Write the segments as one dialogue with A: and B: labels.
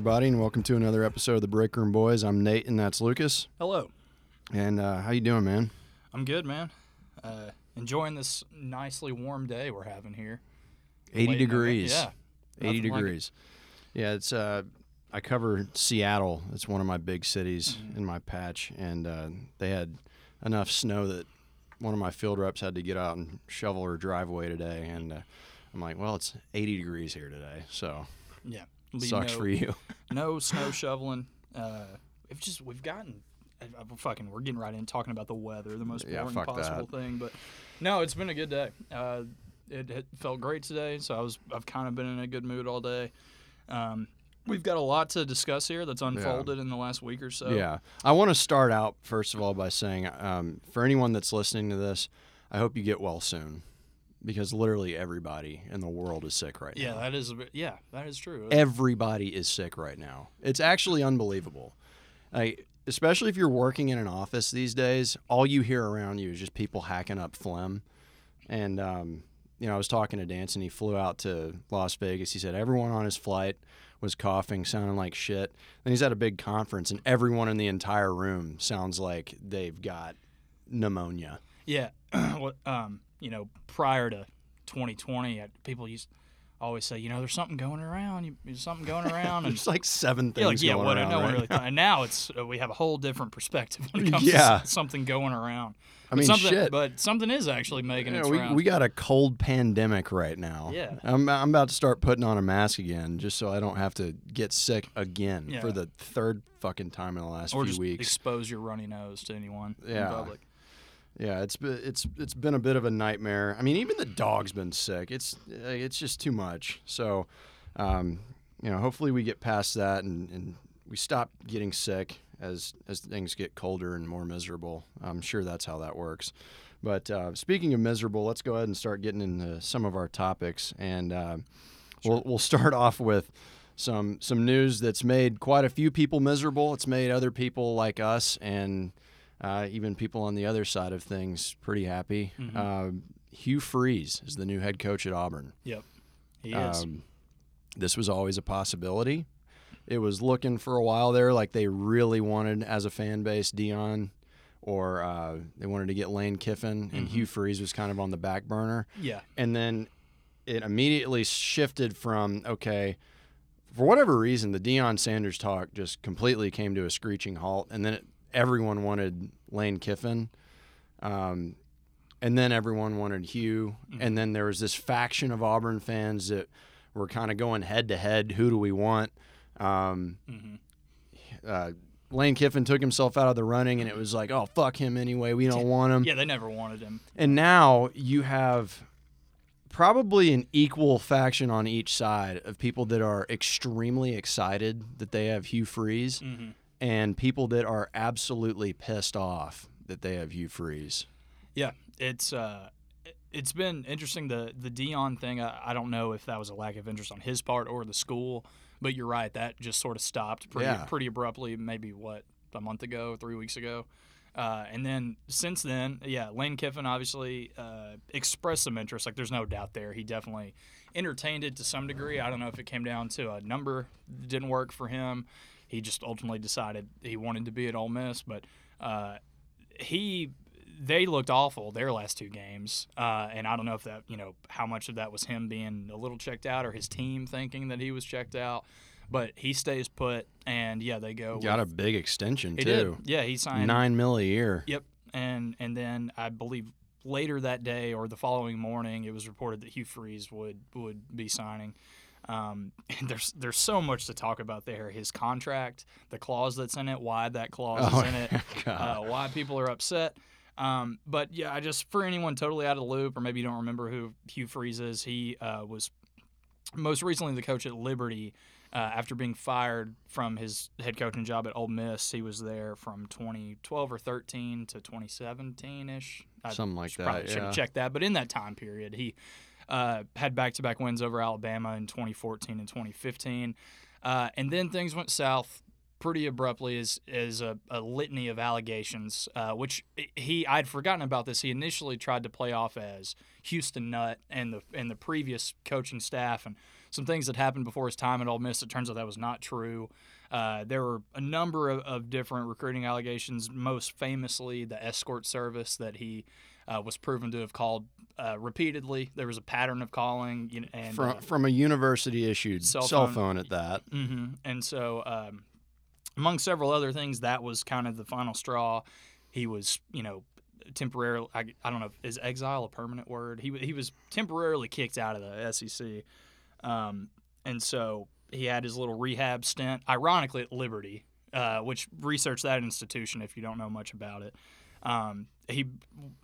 A: Everybody, and welcome to another episode of the Break Room Boys. I'm Nate, and that's Lucas.
B: Hello.
A: And uh, how you doing, man?
B: I'm good, man. Uh, enjoying this nicely warm day we're having here.
A: 80
B: Late
A: degrees.
B: Yeah.
A: 80
B: nothing like it.
A: degrees. Yeah, it's. Uh, I cover Seattle. It's one of my big cities
B: Mm-hmm.
A: in my patch, and uh, they had enough snow that one of my field reps had to get out and shovel her driveway today. And uh, I'm like, well, it's 80 degrees here today, so
B: Yeah.
A: Sucks
B: no,
A: for you.
B: No snow shoveling. Uh, we've just we've gotten uh, fucking. We're getting right in talking about the weather, the most boring
A: fuck
B: possible
A: that.
B: thing. But no, it's been a good day. Uh, it, it felt great today, so I was I've kind of been in a good mood all day. Um, we've got a lot to discuss here that's unfolded in the last week or so.
A: Yeah. I want to start out, first of all, by saying um, for anyone that's listening to this, I hope you get well soon because literally everybody in the world is sick right
B: Yeah,
A: now.
B: that is yeah, that is true.
A: Everybody is sick right now. It's actually unbelievable. Like, especially if you're working in an office these days, all you hear around you is just people hacking up phlegm. And, um, you know, I was talking to Danson. He flew out to Las Vegas. He said everyone on his flight was coughing, sounding like shit. Then he's at a big conference, and everyone in the entire room sounds like they've got pneumonia.
B: Yeah, um, you know, prior to 2020, uh, people used always say, you know, there's something going around. You, there's something going around, and
A: There's like seven things
B: like, yeah,
A: going
B: what?
A: around
B: No one really. Thought. And now it's uh, we have a whole different perspective when it comes
A: Yeah.
B: to something going around.
A: I
B: But
A: mean,
B: something,
A: shit.
B: But something is actually making
A: Yeah,
B: its
A: we,
B: round.
A: we got a cold pandemic right now.
B: Yeah.
A: I'm, I'm about to start putting on a mask again just so I don't have to get sick again
B: Yeah.
A: for the third fucking time in the last
B: or
A: few weeks.
B: expose your runny nose to anyone
A: Yeah.
B: in public.
A: Yeah, it's been, it's it's been a bit of a nightmare. I mean, even the dog's been sick. It's uh, it's just too much. So, um, you know, hopefully we get past that and, and we stop getting sick as as things get colder and more miserable. I'm sure that's how that works. But uh, speaking of miserable, let's go ahead and start getting into some of our topics, and uh, we'll we'll start off with some some news that's made quite a few people miserable. It's made other people like us and uh, even people on the other side of things pretty happy.
B: Mhm.
A: Uh, Hugh Freeze is the new head coach at Auburn.
B: Yep, he is.
A: Um, this was always a possibility. It was looking for a while there like they really wanted, as a fan base, Deion, or uh, they wanted to get Lane Kiffin, and
B: Mhm.
A: Hugh Freeze was kind of on the back burner.
B: yeah,
A: And then it immediately shifted from, okay, for whatever reason, the Deion Sanders talk just completely came to a screeching halt. And then it, everyone wanted Lane Kiffin. Um, and then everyone wanted Hugh. And then there was this faction of Auburn fans that were kind of going head to head. Who do we want? Um,
B: hmm
A: uh, Lane Kiffin took himself out of the running, and it was like, oh, fuck him anyway. We don't want him.
B: yeah. They never wanted him.
A: And now you have probably an equal faction on each side of people that are extremely excited that they have Hugh Freeze
B: hmm
A: and people that are absolutely pissed off that they have Hugh Freeze.
B: Yeah, it's uh, it- it's been interesting. The the Deion thing. I, I don't know if that was a lack of interest on his part or the school, but you're right. That just sort of stopped pretty
A: Yeah.
B: pretty abruptly. Maybe what a month ago, three weeks ago. Uh, and then since then, yeah, Lane Kiffin obviously uh, expressed some interest. Like, there's no doubt there. He definitely entertained it to some degree. I don't know if it came down to a number that didn't work for him. He just ultimately decided he wanted to be at Ole Miss, but uh, he they looked awful their last two games, uh, and I don't know if that you know how much of that was him being a little checked out or his team thinking that he was checked out. But he stays put, and yeah, they go.
A: Got a big extension too.
B: did. Yeah, he signed
A: Nine mil a year.
B: Yep, and and then I believe later that day or the following morning, it was reported that Hugh Freeze would would be signing. Um, and there's there's so much to talk about there. His contract, the clause that's in it, why that clause
A: Oh,
B: is in it, uh, why people are upset. Um, but yeah, I just for anyone totally out of the loop, or maybe you don't remember who Hugh Freeze is, he uh, was most recently the coach at Liberty. Uh, after being fired from his head coaching job at Ole Miss, he was there from 2012 or 13 to 2017 ish.
A: Something like
B: Probably
A: that.
B: should
A: Yeah.
B: have checked that, but in that time period, he uh, had back-to-back wins over Alabama in 2014 and 2015, uh, and then things went south pretty abruptly as, is a, a litany of allegations, uh, which he I'd forgotten about this. He initially tried to play off as Houston Nutt and the and the previous coaching staff and some things that happened before his time at Ole Miss. It turns out that was not true. Uh, there were a number of, of, different recruiting allegations, most famously the escort service that he uh, was proven to have called uh, repeatedly. There was a pattern of calling, you know, and
A: from,
B: uh,
A: from a university issued cell, cell phone. phone. at that.
B: Mm-hmm. And so, um, among several other things, that was kind of the final straw. He was, you know, temporarily. I, I don't know, is exile a permanent word? He he was temporarily kicked out of the SEC, um, and so he had his little rehab stint, ironically at Liberty, uh, which research that institution if you don't know much about it. Um, he,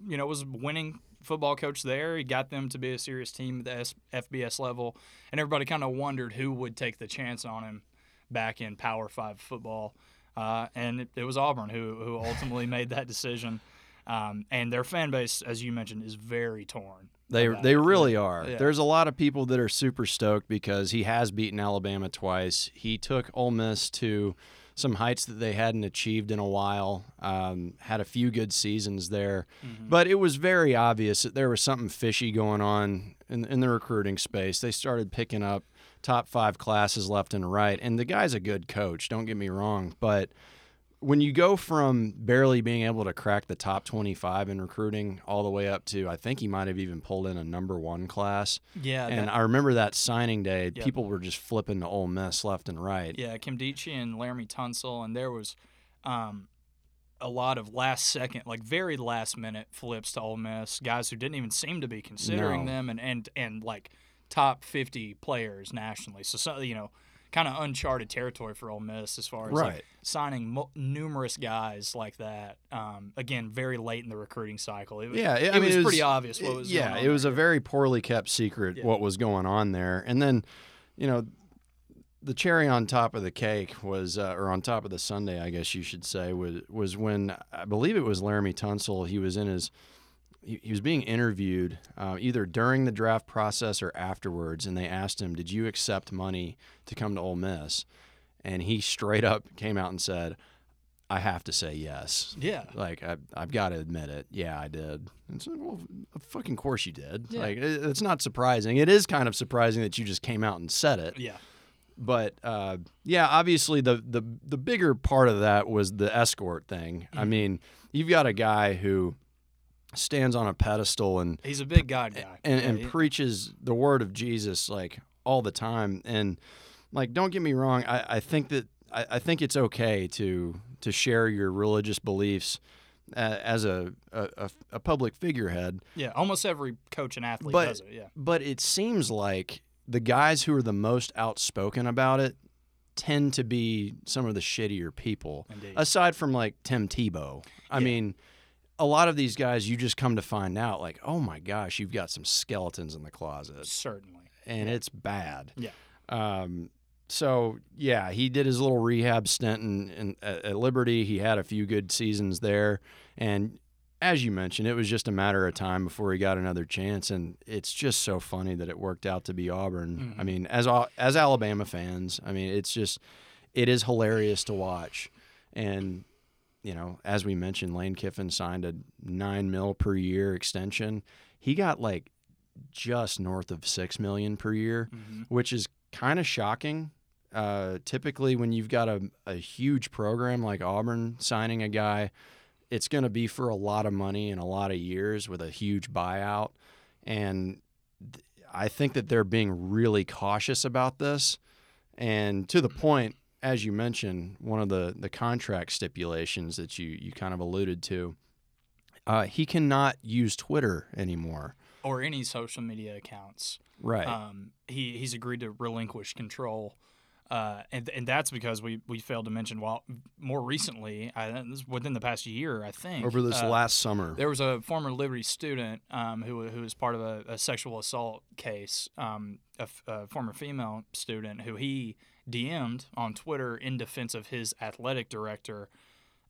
B: you know, was winning football coach there. He got them to be a serious team at the S- FBS level, and everybody kind of wondered who would take the chance on him back in Power Five football. Uh, and it, it, was Auburn who who ultimately made that decision. Um, and their fan base, as you mentioned, is very torn.
A: They they really are. Yeah. There's a lot of people that are super stoked because he has beaten Alabama twice. He took Ole Miss to some heights that they hadn't achieved in a while. Um, had a few good seasons there, mm-hmm. but it was very obvious that there was something fishy going on in, in the recruiting space. They started picking up top five classes left and right, and the guy's a good coach. Don't get me wrong, but when you go from barely being able to crack the top 25 in recruiting all the way up to I think he might have even pulled in a number one class.
B: Yeah.
A: And that, I remember that signing day, yep. people were just flipping to Ole Miss left and right.
B: Yeah, Kim Nkemdiche and Laremy Tunsil, and there was um, a lot of last second, like very last minute flips to Ole Miss, guys who didn't even seem to be considering no. them, and, and and like top 50 players nationally. So, so you know kind of uncharted territory for Ole Miss as far as
A: right.
B: like signing mo- numerous guys like that. Um, again, very late in the recruiting cycle. It,
A: yeah,
B: it,
A: I
B: mean,
A: was,
B: it was pretty obvious what was.
A: Yeah, it was
B: there.
A: a very poorly kept secret yeah. what was going on there, and then, you know, the cherry on top of the cake was, uh, or on top of the sundae, I guess you should say, was was when I believe it was Laremy Tunsil. He was in his he, he was being interviewed uh, either during the draft process or afterwards, and they asked him, "Did you accept money to come to Ole Miss?" And he straight up came out and said, "I have to say yes."
B: Yeah,
A: like I, I've got to admit it. Yeah, I did. And so, well, of fucking course you did. Yeah. Like it, it's not surprising. It is kind of surprising that you just came out and said it.
B: Yeah
A: but uh, yeah, obviously the, the the bigger part of that was the escort thing. Mm-hmm. I mean, you've got a guy who stands on a pedestal and
B: he's a big God guy
A: and, and yeah, preaches the word of Jesus like all the time. And like, don't get me wrong, I, I think that I, I think it's okay to to share your religious beliefs as a, a, a public figurehead.
B: Yeah, almost every coach and athlete but, does it. Yeah,
A: but it seems like the guys who are the most outspoken about it tend to be some of the shittier people.
B: Indeed.
A: Aside from like Tim Tebow, I yeah. mean a lot of these guys you just come to find out like oh my gosh you've got some skeletons in the closet.
B: Certainly.
A: And yeah. it's bad.
B: Yeah.
A: Um, so yeah he did his little rehab stint in, in at, at, liberty. He had a few good seasons there. And as you mentioned it was just a matter of time before he got another chance. And it's just so funny that it worked out to be auburn. Mm-hmm. i mean as as alabama fans i mean it's just it is hilarious to watch. And you know, as we mentioned, Lane Kiffin signed a nine mil per year extension. He got like just north of six million per year, mm-hmm. which is kind of shocking. Uh, typically, when you've got a, a huge program like Auburn signing a guy, it's going to be for a lot of money and a lot of years with a huge buyout. And th- I think that they're being really cautious about this. And to the point, as you mentioned, one of the, the contract stipulations that you, you kind of alluded to, uh, he cannot use Twitter anymore
B: or any social media accounts.
A: Right.
B: Um, he he's agreed to relinquish control, uh, and and that's because we, we failed to mention. Well, more recently, I, within the past year, I think
A: over this
B: uh,
A: last summer,
B: there was a former Liberty student um, who who was part of a, a sexual assault case, um, a, a former female student who he DM'd on Twitter in defense of his athletic director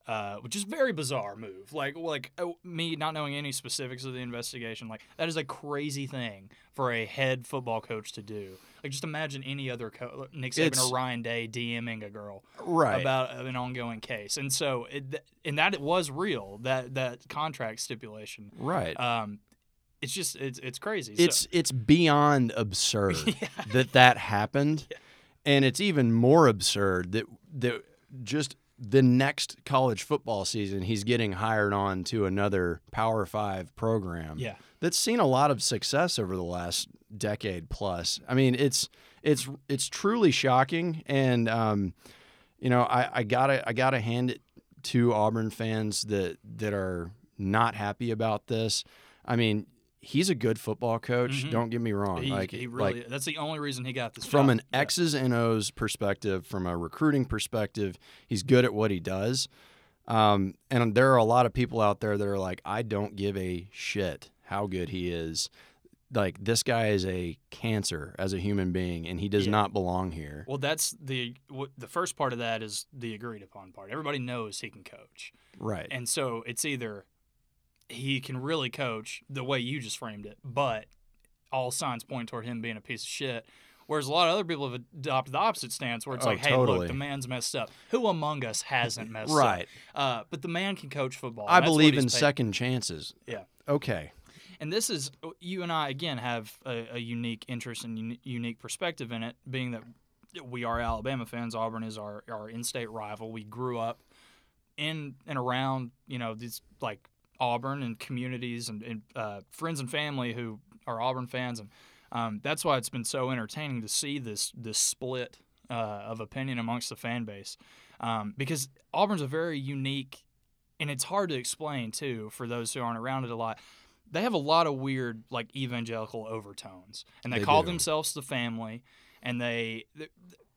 B: uh, which is a very bizarre move. Like like uh, me not knowing any specifics of the investigation, like that is a crazy thing for a head football coach to do. Like just imagine any other co- Nick Saban
A: It's-
B: or Ryan Day DMing a girl
A: Right.
B: about an ongoing case, and so it, and that it was real that that contract stipulation.
A: right.
B: Um, it's just it's it's crazy. So-
A: it's it's beyond absurd that that happened, and it's even more absurd that that just the next college football season he's getting hired on to another Power Five program.
B: yeah.
A: that's seen a lot of success over the last decade plus. I mean, it's it's it's truly shocking, and um, you know, I, I gotta I gotta hand it to Auburn fans that that are not happy about this. I mean, he's a good football coach.
B: Mhm.
A: Don't get me wrong.
B: He,
A: like
B: he really
A: like
B: that's the only reason he got this
A: from
B: job.
A: an X's and O's perspective, from a recruiting perspective, he's good at what he does. Um, and there are a lot of people out there that are like, I don't give a shit how good he is. Like this guy is a cancer as a human being, and he does
B: Yeah.
A: not belong here.
B: Well, that's the what, the first part of that is the agreed upon part. Everybody knows he can coach,
A: Right.
B: and so it's either he can really coach the way you just framed it, but all signs point toward him being a piece of shit. Whereas a lot of other people have adopted the opposite stance, where it's
A: Oh,
B: like, "Hey, look, the man's messed up. Who among us hasn't messed up?
A: Right.
B: Uh, but the man can coach football.
A: I
B: and that's what
A: believe in
B: paid-
A: second chances.
B: Yeah.
A: Okay.
B: and this is you and I again have a, a unique interest and uni- unique perspective in it, being that we are Alabama fans. Auburn is our our in-state rival. We grew up in and around you know these like Auburn and communities and, and uh, friends and family who are Auburn fans, and um, that's why it's been so entertaining to see this this split uh, of opinion amongst the fan base, um, because Auburn's a very unique, and it's hard to explain too for those who aren't around it a lot. They have a lot of weird like evangelical overtones, and they,
A: They
B: call
A: do.
B: themselves the family, and they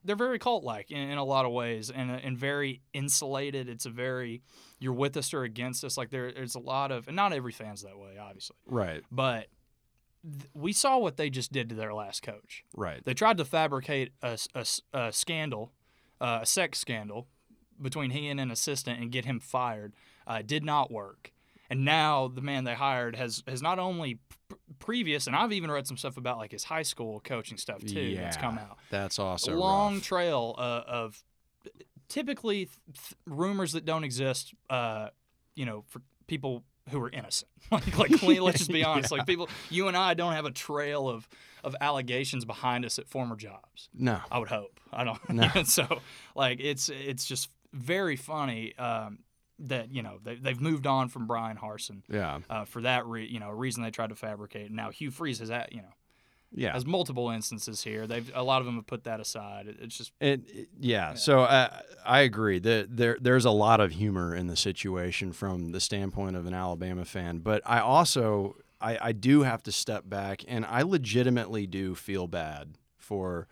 B: they're very cult like in, in a lot of ways and, and very insulated. It's a very you're with us or against us. Like there, there's a lot of and not every fan's that way, obviously,
A: Right.
B: but th- we saw what they just did to their last coach.
A: Right.
B: They tried to fabricate a a scandal, uh, a sex scandal between he and an assistant and get him fired. Uh, did not work. And now the man they hired has has not only previous, and I've even read some stuff about like his high school coaching stuff too. yeah, That's come out
A: That's also
B: long
A: rough.
B: trail uh, of typically th- th- rumors that don't exist. Uh, you know, for people who are innocent. like, like clean, let's just be honest. Like people, you and I don't have a trail of of allegations behind us at former jobs.
A: no.
B: I would hope. I don't.
A: No.
B: so, like, it's it's just very funny um, that you know they, they've moved on from Bryan Harsin
A: Yeah.
B: uh, for that re- you know reason they tried to fabricate. And now Hugh Freeze has that you know
A: Yeah.
B: has multiple instances here. They've a lot of them have put that aside. It, it's just
A: It, it- yeah, so I I agree that there there's a lot of humor in the situation from the standpoint of an Alabama fan, but I also I, I do have to step back and I legitimately do feel bad for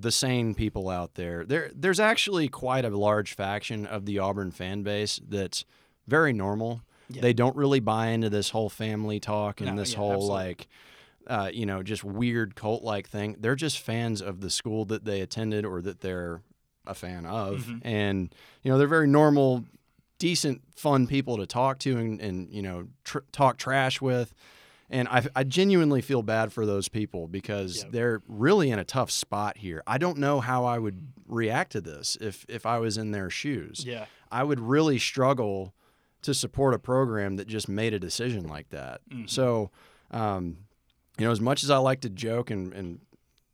A: the sane people out there. There there's actually quite a large faction of the Auburn fan base that's very normal.
B: Yeah.
A: They don't really buy into this whole family talk and
B: No,
A: this
B: yeah,
A: whole
B: absolutely.
A: like uh, you know, just weird cult like thing. They're just fans of the school that they attended or that they're a fan of.
B: Mhm.
A: And, you know, they're very normal, decent, fun people to talk to and, and you know, tr- talk trash with. And I, I genuinely feel bad for those people because
B: Yep.
A: they're really in a tough spot here. I don't know how I would react to this if, if I was in their shoes.
B: yeah.
A: I would really struggle to support a program that just made a decision like that.
B: Mhm.
A: So, um, you know, as much as I like to joke and and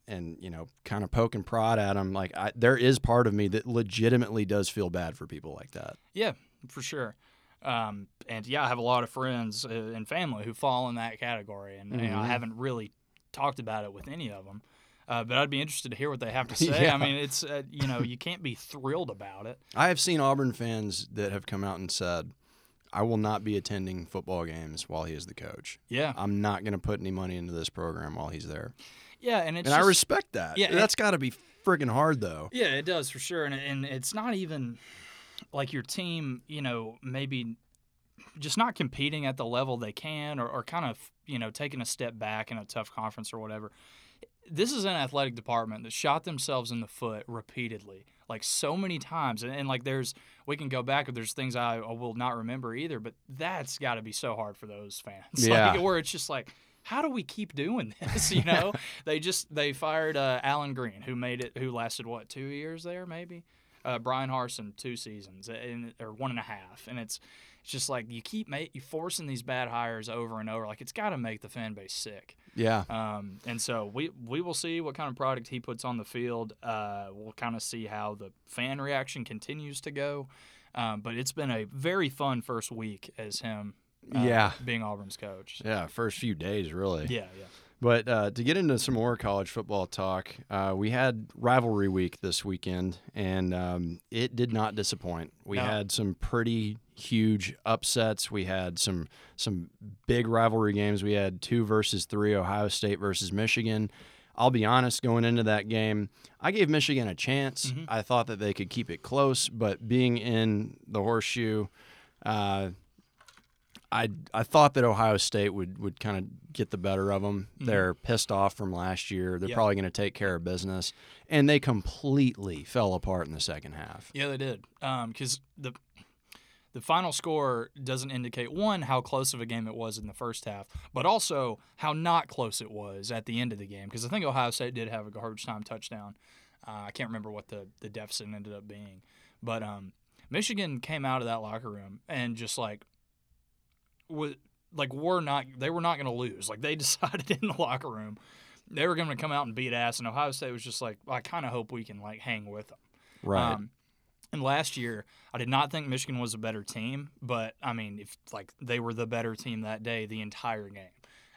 A: and you know, kind of poke and prod at them, like I, there is part of me that legitimately does feel bad for people like that.
B: Yeah, for sure. Um, and yeah, I have a lot of friends uh, and family who fall in that category, and know, I haven't really talked about it with any of them. Uh, but I'd be interested to hear what they have to say.
A: Yeah.
B: I mean, it's uh, you know you can't be thrilled about it.
A: I have seen Auburn fans that have come out and said, "I will not be attending football games while he is the coach.
B: Yeah,
A: I'm not going to put any money into this program while he's there."
B: yeah, and it's
A: and I respect that.
B: Yeah,
A: that's got to be friggin' hard though.
B: Yeah, it does for sure, and and it's not even like your team, you know, maybe just not competing at the level they can, or, or kind of you know taking a step back in a tough conference or whatever. This is an athletic department that shot themselves in the foot repeatedly like so many times. And, and like there's we can go back. if There's things I, I will not remember either. But that's got to be so hard for those fans.
A: Yeah.
B: Like, where it's just like. How do we keep doing this? You know, they just they fired uh, Allen Greene, who made it, who lasted what two years there, maybe. Uh, Bryan Harsin, two seasons, and or one and a half, and it's it's just like you keep ma- you forcing these bad hires over and over. Like it's got to make the fan base sick.
A: Yeah.
B: Um, and so we we will see what kind of product he puts on the field. Uh, we'll kind of see how the fan reaction continues to go. Um, but it's been a very fun first week as him. Uh,
A: Yeah.
B: being Auburn's coach.
A: Yeah. First few days, really.
B: Yeah, yeah.
A: But uh, to get into some more college football talk, uh, we had rivalry week this weekend, and um, it did not disappoint. We
B: No.
A: had some pretty huge upsets. We had some some big rivalry games. We had two versus three, Ohio State versus Michigan. I'll be honest, going into that game, I gave Michigan a chance.
B: Mhm.
A: I thought that they could keep it close, but being in the horseshoe, uh, I I thought that Ohio State would, would kind of get the better of them.
B: Mhm.
A: They're pissed off from last year. They're
B: Yeah.
A: probably going to take care of business, and they completely fell apart in the second half.
B: Yeah, they did. Because the the final score doesn't indicate one how close of a game it was in the first half, but also how not close it was at the end of the game. Because I think Ohio State did have a garbage time touchdown. Uh, I can't remember what the the deficit ended up being, but um, Michigan came out of that locker room and just like was like we're not they were not going to lose. Like they decided in the locker room they were going to come out and beat ass, and Ohio State was just like I kind of hope we can like hang with them.
A: Right.
B: Um, and last year, I did not think Michigan was a better team, but I mean, if like they were the better team that day, the entire game.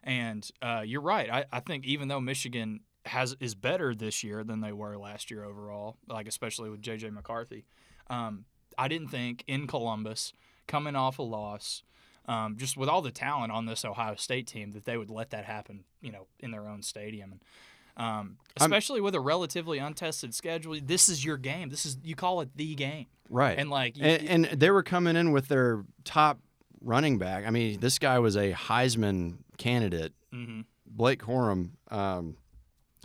B: And uh, you're right. I, I think even though Michigan has is better this year than they were last year overall, like especially with JJ McCarthy, um, I didn't think in Columbus coming off a loss. Um, just with all the talent on this Ohio State team, that they would let that happen, you know, in their own stadium, and um,
A: I'm-
B: especially with a relatively untested schedule. This is your game. This is you call it the game,
A: right.
B: and like you-
A: and, and they were coming in with their top running back. I mean, this guy was a Heisman candidate,
B: mhm.
A: Blake Corum. Um,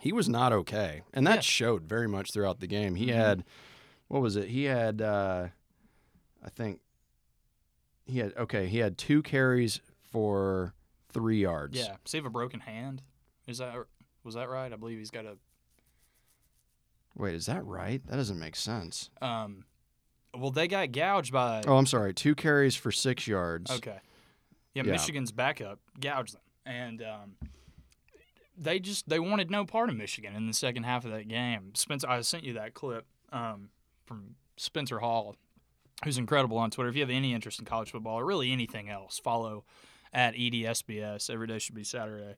A: he was not okay, and that
B: Yeah.
A: showed very much throughout the game. He
B: Mhm.
A: had, what was it? He had, uh, I think, he had okay. He had two carries for three yards.
B: yeah. Does he have a broken hand? Is that was that right? I believe he's got a
A: Wait, is that right? That doesn't make sense.
B: um. Well, they got gouged by.
A: Oh, I'm sorry. Two carries for six yards.
B: Okay. Yeah,
A: Yeah.
B: Michigan's backup gouged them, and um, they just they wanted no part of Michigan in the second half of that game. Spencer, I sent you that clip um, from Spencer Hall, who's incredible on Twitter. If you have any interest in college football or really anything else, follow at EDSBS. Every day should be Saturday.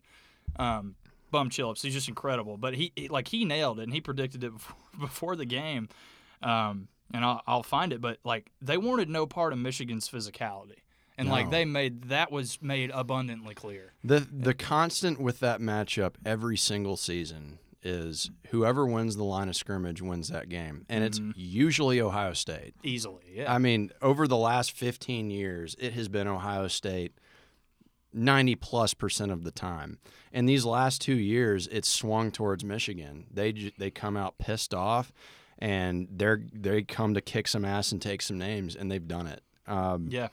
B: Um, Bum Chillips, he's just incredible. But he, he like he nailed it, and he predicted it before, before the game. Um, and I'll, I'll find it, but like they wanted no part of Michigan's physicality, and like they made that was made abundantly clear.
A: The the constant with that matchup every single season is whoever wins the line of scrimmage wins that game, and it's
B: Mhm.
A: usually Ohio State.
B: Easily, yeah.
A: I mean, over the last 15 years, it has been Ohio State 90 plus percent of the time. And these last two years, it's swung towards Michigan. They they come out pissed off, and they're they come to kick some ass and take some names, and they've done it. Um,
B: yeah.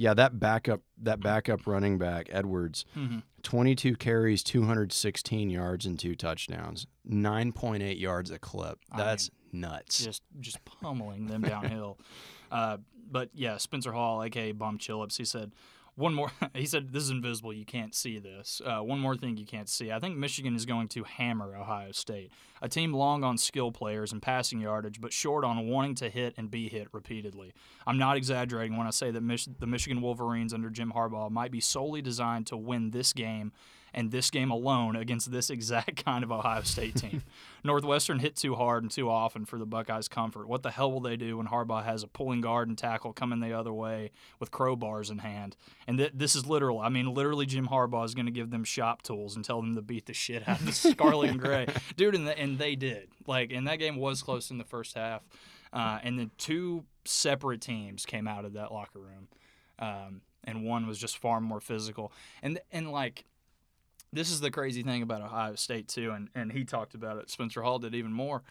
A: Yeah, that backup that backup running back Edwards,
B: hmm
A: 22 carries, 216 yards, and two touchdowns, 9.8 yards a clip.
B: I
A: That's nuts.
B: Just just pummeling them downhill. uh, but yeah, Spencer Hall, aka Bomb Chillips, he said one more. He said this is invisible. You can't see this. Uh, one more thing you can't see. I think Michigan is going to hammer Ohio State, a team long on skill players and passing yardage, but short on wanting to hit and be hit repeatedly. I'm not exaggerating when I say that Mich- the Michigan Wolverines under Jim Harbaugh might be solely designed to win this game and this game alone against this exact kind of Ohio State team. Northwestern hit too hard and too often for the Buckeyes' comfort. What the hell will they do when Harbaugh has a pulling guard and tackle coming the other way with crowbars in hand? And th- this is literal. I mean, literally, Jim Harbaugh is going to give them shop tools and tell them to beat the shit out of the Scarlet and Gray, dude. And, the, and they did. Like, and that game was close in the first half. Uh, and then two separate teams came out of that locker room, um, and one was just far more physical. And and like this is the crazy thing about Ohio State too, and, and he talked about it. Spencer Hall did even more.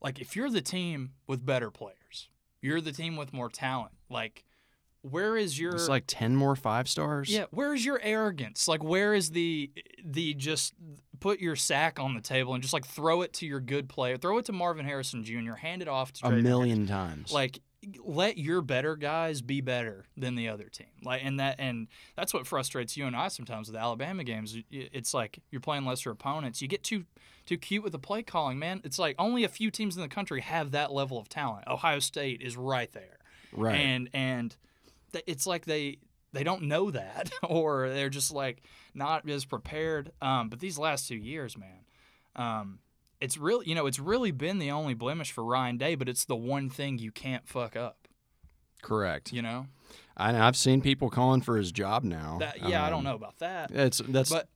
B: like if you're the team with better players, you're the team with more talent. Like, where is your
A: It's like ten more five stars.
B: yeah? Where is your arrogance? Like, where is the the just put your sack on the table and just like throw it to your good player, throw it to Marvin Harrison Jr., hand it off to
A: a million times.
B: like let your better guys be better than the other team. Like and that and that's what frustrates you and i sometimes with alabama games. It's like you're playing lesser opponents. You get too too cute with the play calling man. It's like only a few teams in the country have that level of talent. Ohio state is right there.
A: Right.
B: and and it's like they they don't know that or they're just like not as prepared. Um, but these last two years man um, it's really you know it's really been the only blemish for ryan day but it's the one thing you can't fuck up
A: Correct.
B: you know
A: I, I've seen people calling for his job now.
B: that yeah i don't
A: Um,
B: know about that
A: It's that's
B: but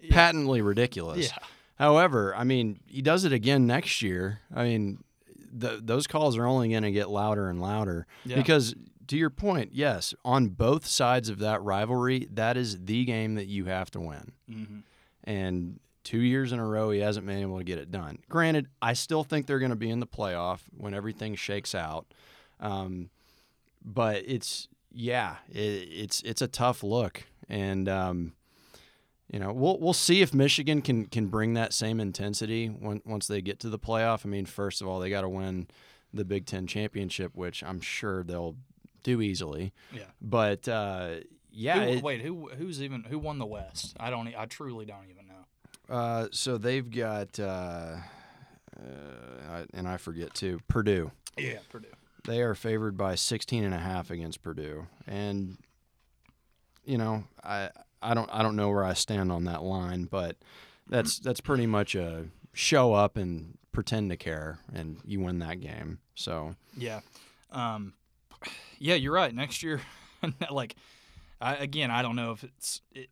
B: yeah,
A: patently ridiculous.
B: yeah
A: However, I mean, he does it again next year. I mean, th those calls are only going to get louder and louder
B: Yeah.
A: because, to your point, yes, on both sides of that rivalry, that is the game that you have to win.
B: hmm
A: And two years in a row, he hasn't been able to get it done. Granted, I still think they're going to be in the playoff when everything shakes out. Um, but it's yeah, it, it's it's a tough look, and um, you know we'll we'll see if Michigan can can bring that same intensity when, once they get to the playoff. I mean, first of all, they got to win the Big Ten championship, which I'm sure they'll do easily.
B: yeah
A: But uh, yeah,
B: Who-
A: it-
B: wait who who's even who won the west i don't i truly don't even know
A: Uh, so they've got, uh, uh, and I forget too, Purdue.
B: yeah purdue
A: They are favored by 16 and a half against Purdue. And, you know, I, I don't, I don't know where I stand on that line, but that's, that's pretty much a show up and pretend to care and you win that game. So
B: Yeah. Um, yeah, you're right. Next year, like, I, again, I don't know if it's it,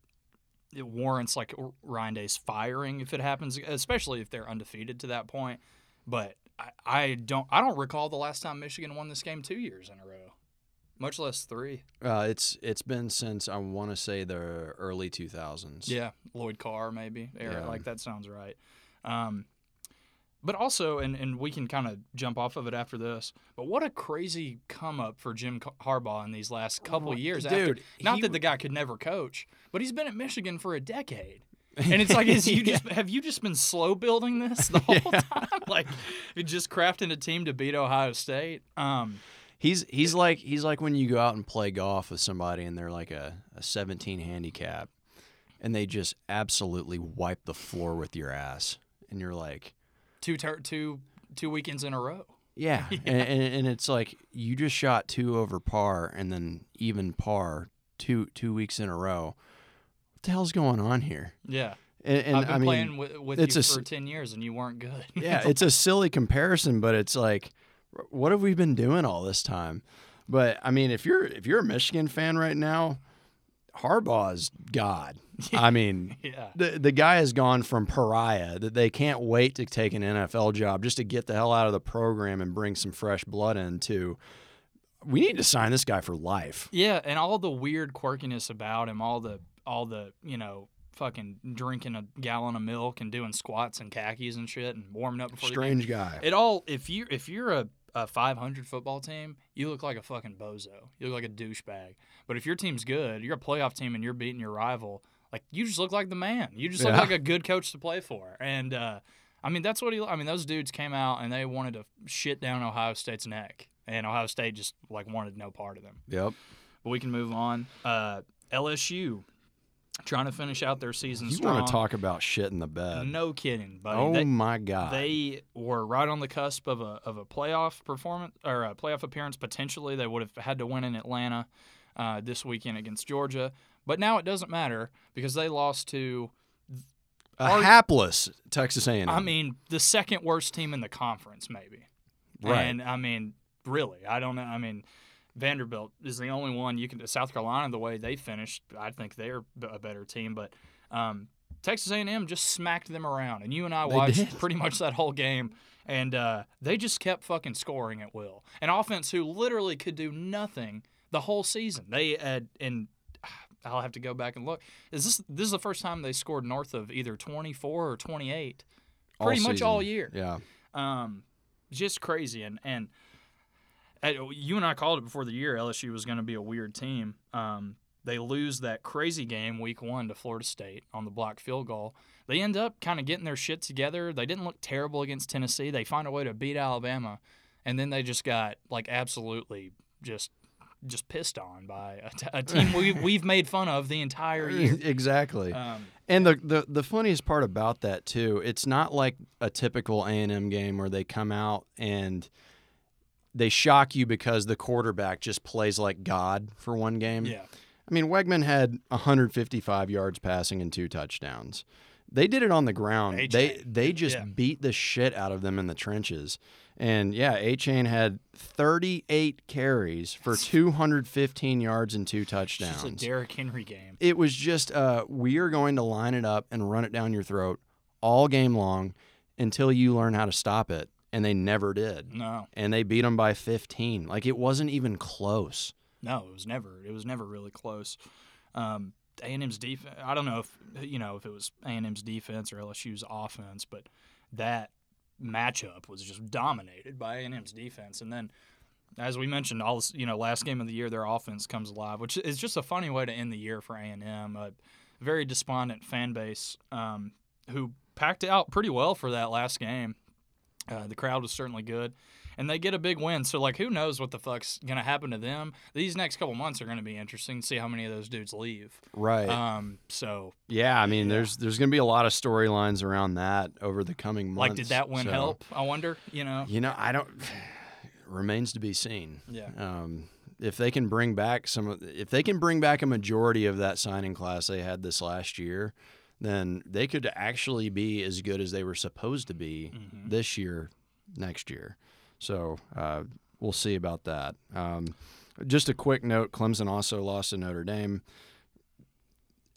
B: it warrants like Ryan Day's firing if it happens, especially if they're undefeated to that point. But I, I don't I don't recall the last time Michigan won this game two years in a row, much less three.
A: uh, it's, it's been since I want to say the early 2000s.
B: Yeah, Lloyd Carr maybe. Era,
A: Yeah.
B: Like that sounds right. Um, but also, and, and we can kind of jump off of it after this. But what a crazy come up for Jim Harbaugh in these last couple of years. after,
A: Dude,
B: not
A: he-
B: that the guy could never coach, but he's been at Michigan for a decade. And it's like, is you just have you just been slow building this the whole time? Like, just crafting a team to beat Ohio State. Um,
A: He's he's like he's like when you go out and play golf with somebody and they're like a, a 17 handicap and they just absolutely wipe the floor with your ass and you're like
B: two ter- two two weekends in a row.
A: yeah, And, and, and it's like you just shot two over par and then even par two two weeks in a row what the hell's going on here
B: Yeah,
A: and, and
B: I've been
A: I mean
B: playing with, with
A: it's
B: you
A: a
B: for ten years, and you weren't good.
A: yeah, it's a silly comparison, but it's like, what have we been doing all this time? But I mean, if you're if you're a Michigan fan right now, Harbaugh's God. I mean,
B: yeah.
A: the the guy has gone from pariah that they can't wait to take an NFL job just to get the hell out of the program and bring some fresh blood in to. We need to sign this guy for life.
B: Yeah, and all the weird quirkiness about him, all the all the you know fucking drinking a gallon of milk and doing squats and khakis and shit and warming up before
A: Strange guy.
B: It all if you if you're a, a 500 football team, you look like a fucking bozo. You look like a douchebag. But if your team's good, you're a playoff team and you're beating your rival, like you just look like the man. You just look like a good coach to play for. And uh, I mean that's what he. I mean those dudes came out and they wanted to shit down Ohio State's neck, and Ohio State just like wanted no part of them
A: Yep.
B: but we can move on. Uh, LSU trying to finish out their season
A: You
B: strong.
A: want to talk about shit in the bed?
B: No kidding, buddy.
A: oh
B: they,
A: my god.
B: they were right on the cusp of a of a playoff performance or a playoff appearance. Potentially, they would have had to win in Atlanta uh, this weekend against Georgia. But now it doesn't matter because they lost to,
A: a hapless Texas A&M.
B: I mean, the second worst team in the conference, maybe.
A: Right.
B: And I mean, really, I don't know. I mean, Vanderbilt is the only one you can. South Carolina, the way they finished, I think they're a better team. But um, Texas A&M just smacked them around, and you and I
A: They
B: watched
A: did.
B: pretty much that whole game, and uh, they just kept fucking scoring at will. An offense who literally could do nothing the whole season. They had and. I'll have to go back and look. Is this this is the first time they scored north of either 24 or 28?
A: All
B: Pretty much all year.
A: Yeah.
B: Um, just crazy. And and you and I called it before the year. LSU was going to be a weird team. Um, they lose that crazy game week one to Florida State on the block field goal. They end up kind of getting their shit together. They didn't look terrible against Tennessee. They find a way to beat Alabama, and then they just got like absolutely just just pissed on by a, t- a team we, we've made fun of the entire year.
A: exactly.
B: Um,
A: And the, the the funniest part about that too, it's not like a typical A and M game where they come out and they shock you because the quarterback just plays like God for one game.
B: yeah,
A: I mean, Weigman had 155 yards passing and two touchdowns. They did it on the ground.
B: Achane.
A: They they just
B: Yeah.
A: beat the shit out of them in the trenches. And yeah, Achane had 38 carries for 215 yards and two
B: it's just a. Derrick Henry game.
A: It was just uh, we are going to line it up and run it down your throat all game long until you learn how to stop it. And they never did.
B: No,
A: And they beat them by 15. Like it wasn't even close.
B: no, it was never. It was never really close. Um, A and M's defense. I don't know if you know if it was A and M's defense or LSU's offense, but that matchup was just dominated by A and M's defense. And then, as we mentioned, all this, you know, last game of the year, their offense comes alive, which is just a funny way to end the year for A and M. A very despondent fan base um, who packed out pretty well for that last game. Uh, the crowd was certainly good, and they get a big win. So, like, who knows what the fuck's gonna happen to them? These next couple months are gonna be interesting. to See how many of those dudes leave.
A: Right.
B: Um, so,
A: Yeah, I mean,
B: Yeah.
A: there's there's going to be a lot of storylines around that over the coming months.
B: like, did that win
A: so,
B: help? I wonder. You know.
A: You know, I don't. Remains to be seen.
B: Yeah.
A: Um, if they can bring back some, of if they can bring back a majority of that signing class they had this last year, then they could actually be as good as they were supposed to be
B: Mm-hmm.
A: this year, next year. So uh, we'll see about that. Um, just a quick note: Clemson also lost to Notre Dame.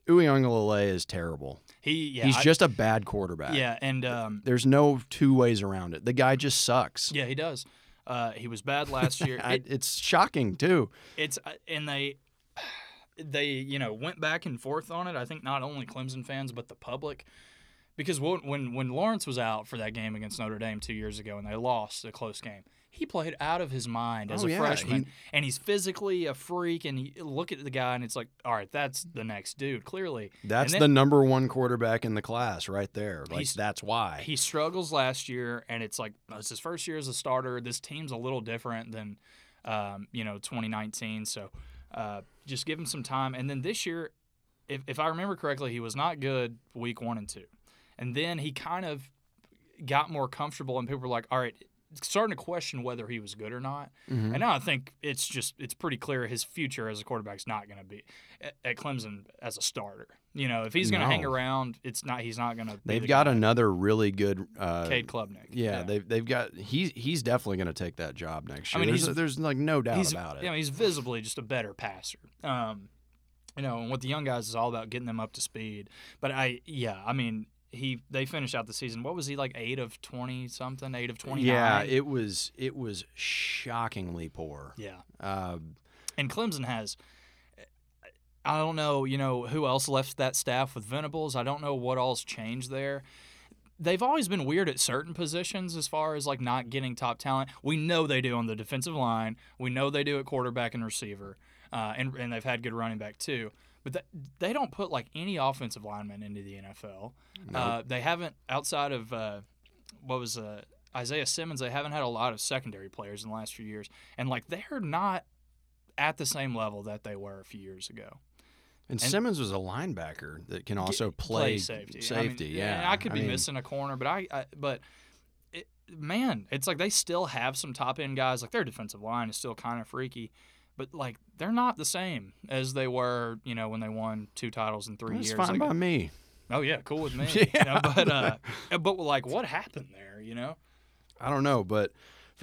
A: Uiagalelei is terrible.
B: He. Yeah.
A: He's
B: I-
A: just a bad quarterback.
B: Yeah, and um,
A: There's no two ways around it. The guy just sucks.
B: yeah, he does. Uh, he was bad last year. It-
A: it's shocking too.
B: it's uh, and they they you know went back and forth on it. I think not only Clemson fans but the public, because when when Lawrence was out for that game against Notre Dame two years ago and they lost a close game, he played out of his mind as
A: Oh,
B: a
A: yeah,
B: freshman,
A: he-
B: and he's physically a freak. And you look at the guy and it's like, all right, that's the next dude. Clearly,
A: That's
B: And
A: the number one quarterback in the class right there. Like that's why.
B: he struggles last year, and it's like it's his first year as a starter. This team's a little different than, um, you know, 2019. So uh, just give him some time. And then this year, if, if I remember correctly, he was not good week one and two, and then he kind of got more comfortable, and people were like, all right. Starting to question whether he was good or not,
A: Mhm.
B: and now I think it's just it's pretty clear his future as a quarterback is not going to be at Clemson as a starter. You know, if he's going to hang around, it's not. He's not going to.
A: They've got another really good. Uh,
B: Cade Klubnik.
A: yeah, they've they've got. He's he's definitely going to take that job next year.
B: I mean,
A: there's,
B: he's-
A: there's like no doubt about it.
B: You know, he's visibly just a better passer. Um, you know, and with the young guys is all about getting them up to speed. But I, yeah, I mean, he they finished out the season. What was he like? Eight of twenty something. Eight of twenty.
A: yeah, it was it was shockingly poor.
B: yeah.
A: Uh,
B: And Clemson has. I don't know, you know, who else left that staff with Venables. I don't know what all's changed there. They've always been weird at certain positions as far as like not getting top talent. We know they do on the defensive line. We know they do at quarterback and receiver, uh, and and they've had good running back too. But th- they don't put like any offensive linemen into the NFL. Uh, they haven't outside of uh, what was uh, Isaiah Simmons. They haven't had a lot of secondary players in the last few years, and like they're not at the same level that they were a few years ago.
A: And,
B: And-
A: Simmons was a linebacker that can also play,
B: safety. I mean,
A: Safety, yeah.
B: I could be
A: mean,
B: missing a corner, but I, I but it, man, it's like they still have some top end guys. Like their defensive line is still kind of freaky, but like they're not the same as they were, you know, when they won two titles in three
A: It's
B: years.
A: fine
B: Like,
A: by me.
B: oh yeah, cool with me.
A: Yeah.
B: You know, but uh, but like what happened there? You know,
A: I don't know, but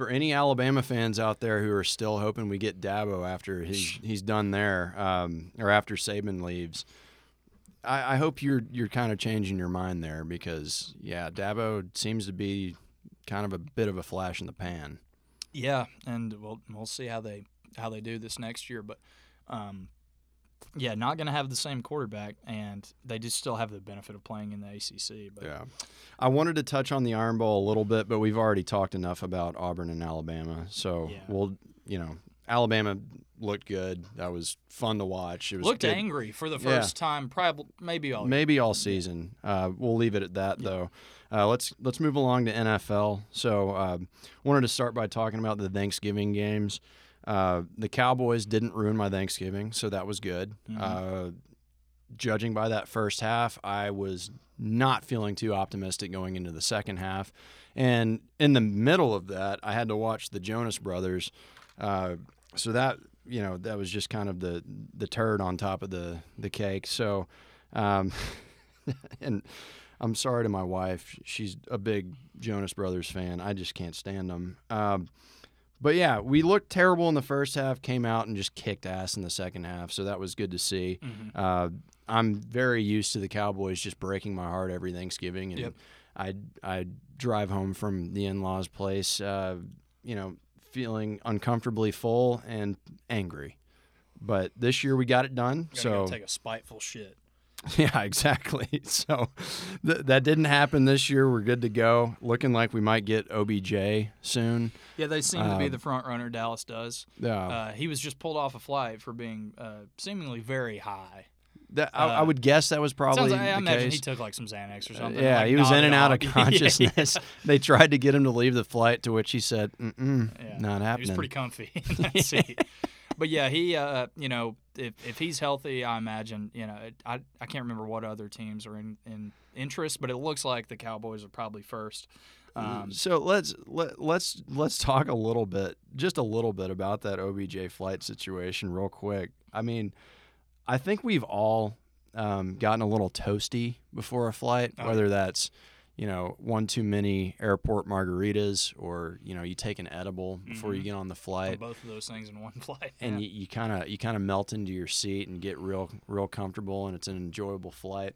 A: for any Alabama fans out there who are still hoping we get Dabo after he's he's done there, um, or after Saban leaves, I, I hope you're you're kind of changing your mind there because yeah, Dabo seems to be kind of a bit of a flash in the pan.
B: Yeah, and we'll we'll see how they how they do this next year. But um, yeah, not going to have the same quarterback, and they just still have the benefit of playing in the ACC. But
A: Yeah. I wanted to touch on the Iron Bowl a little bit, but we've already talked enough about Auburn and Alabama. So
B: Yeah.
A: we'll, you know, Alabama looked good. That was fun to watch. It was
B: looked
A: good.
B: angry for the
A: Yeah.
B: first time, probably maybe all.
A: Maybe all season. Uh, we'll leave it at that, though. Uh, let's let's move along to NFL. So, um, wanted to start by talking about the Thanksgiving games. Uh, the Cowboys didn't ruin my Thanksgiving, so that was good.
B: Mhm.
A: Uh, judging by that first half, I was not feeling too optimistic going into the second half, and in the middle of that, I had to watch the Jonas Brothers. Uh, so that you know that was just kind of the the turd on top of the the cake. So, um, and I'm sorry to my wife. She's a big Jonas Brothers fan. I just can't stand them. Um, but yeah, we looked terrible in the first half, came out and just kicked ass in the second half. So that was good to see.
B: Mhm.
A: Uh, I'm very used to the Cowboys just breaking my heart every Thanksgiving, and
B: Yep.
A: I I drive home from the in-laws' place, uh, you know, feeling uncomfortably full and angry. But this year we got it done.
B: Gotta
A: so
B: go take a spiteful shit.
A: yeah, exactly. So th- that didn't happen this year. We're good to go. Looking like we might get OBJ soon.
B: Yeah, they seem to be
A: Um,
B: the front runner. Dallas does.
A: Yeah,
B: Uh, he was just pulled off a flight for being uh, seemingly very high.
A: that, I, I
B: uh,
A: would guess that was probably
B: Sounds like, I imagine
A: case.
B: he took like some Xanax or something.
A: yeah,
B: like,
A: he was in and out of
B: off. Yeah,
A: consciousness. They tried to get him to leave the flight, to which he said, Mm-mm,
B: yeah.
A: "Not happening."
B: He was pretty comfy in that seat. But yeah, he, uh, you know, if, if he's healthy, I imagine, you know, it, I, I can't remember what other teams are in, in interest, but it looks like the Cowboys are probably first. Um,
A: so let's let, let's let's talk a little bit, just a little bit about that OBJ flight situation, real quick. I mean, I think we've all um, gotten a little toasty before a flight,
B: Oh,
A: whether that's you know one too many airport margaritas, or you know you take an edible before you
B: Mhm.
A: get on the flight,
B: both of those things in one flight.
A: and
B: yeah.
A: you kind of you kind of melt into your seat and get real real comfortable, and it's an enjoyable flight.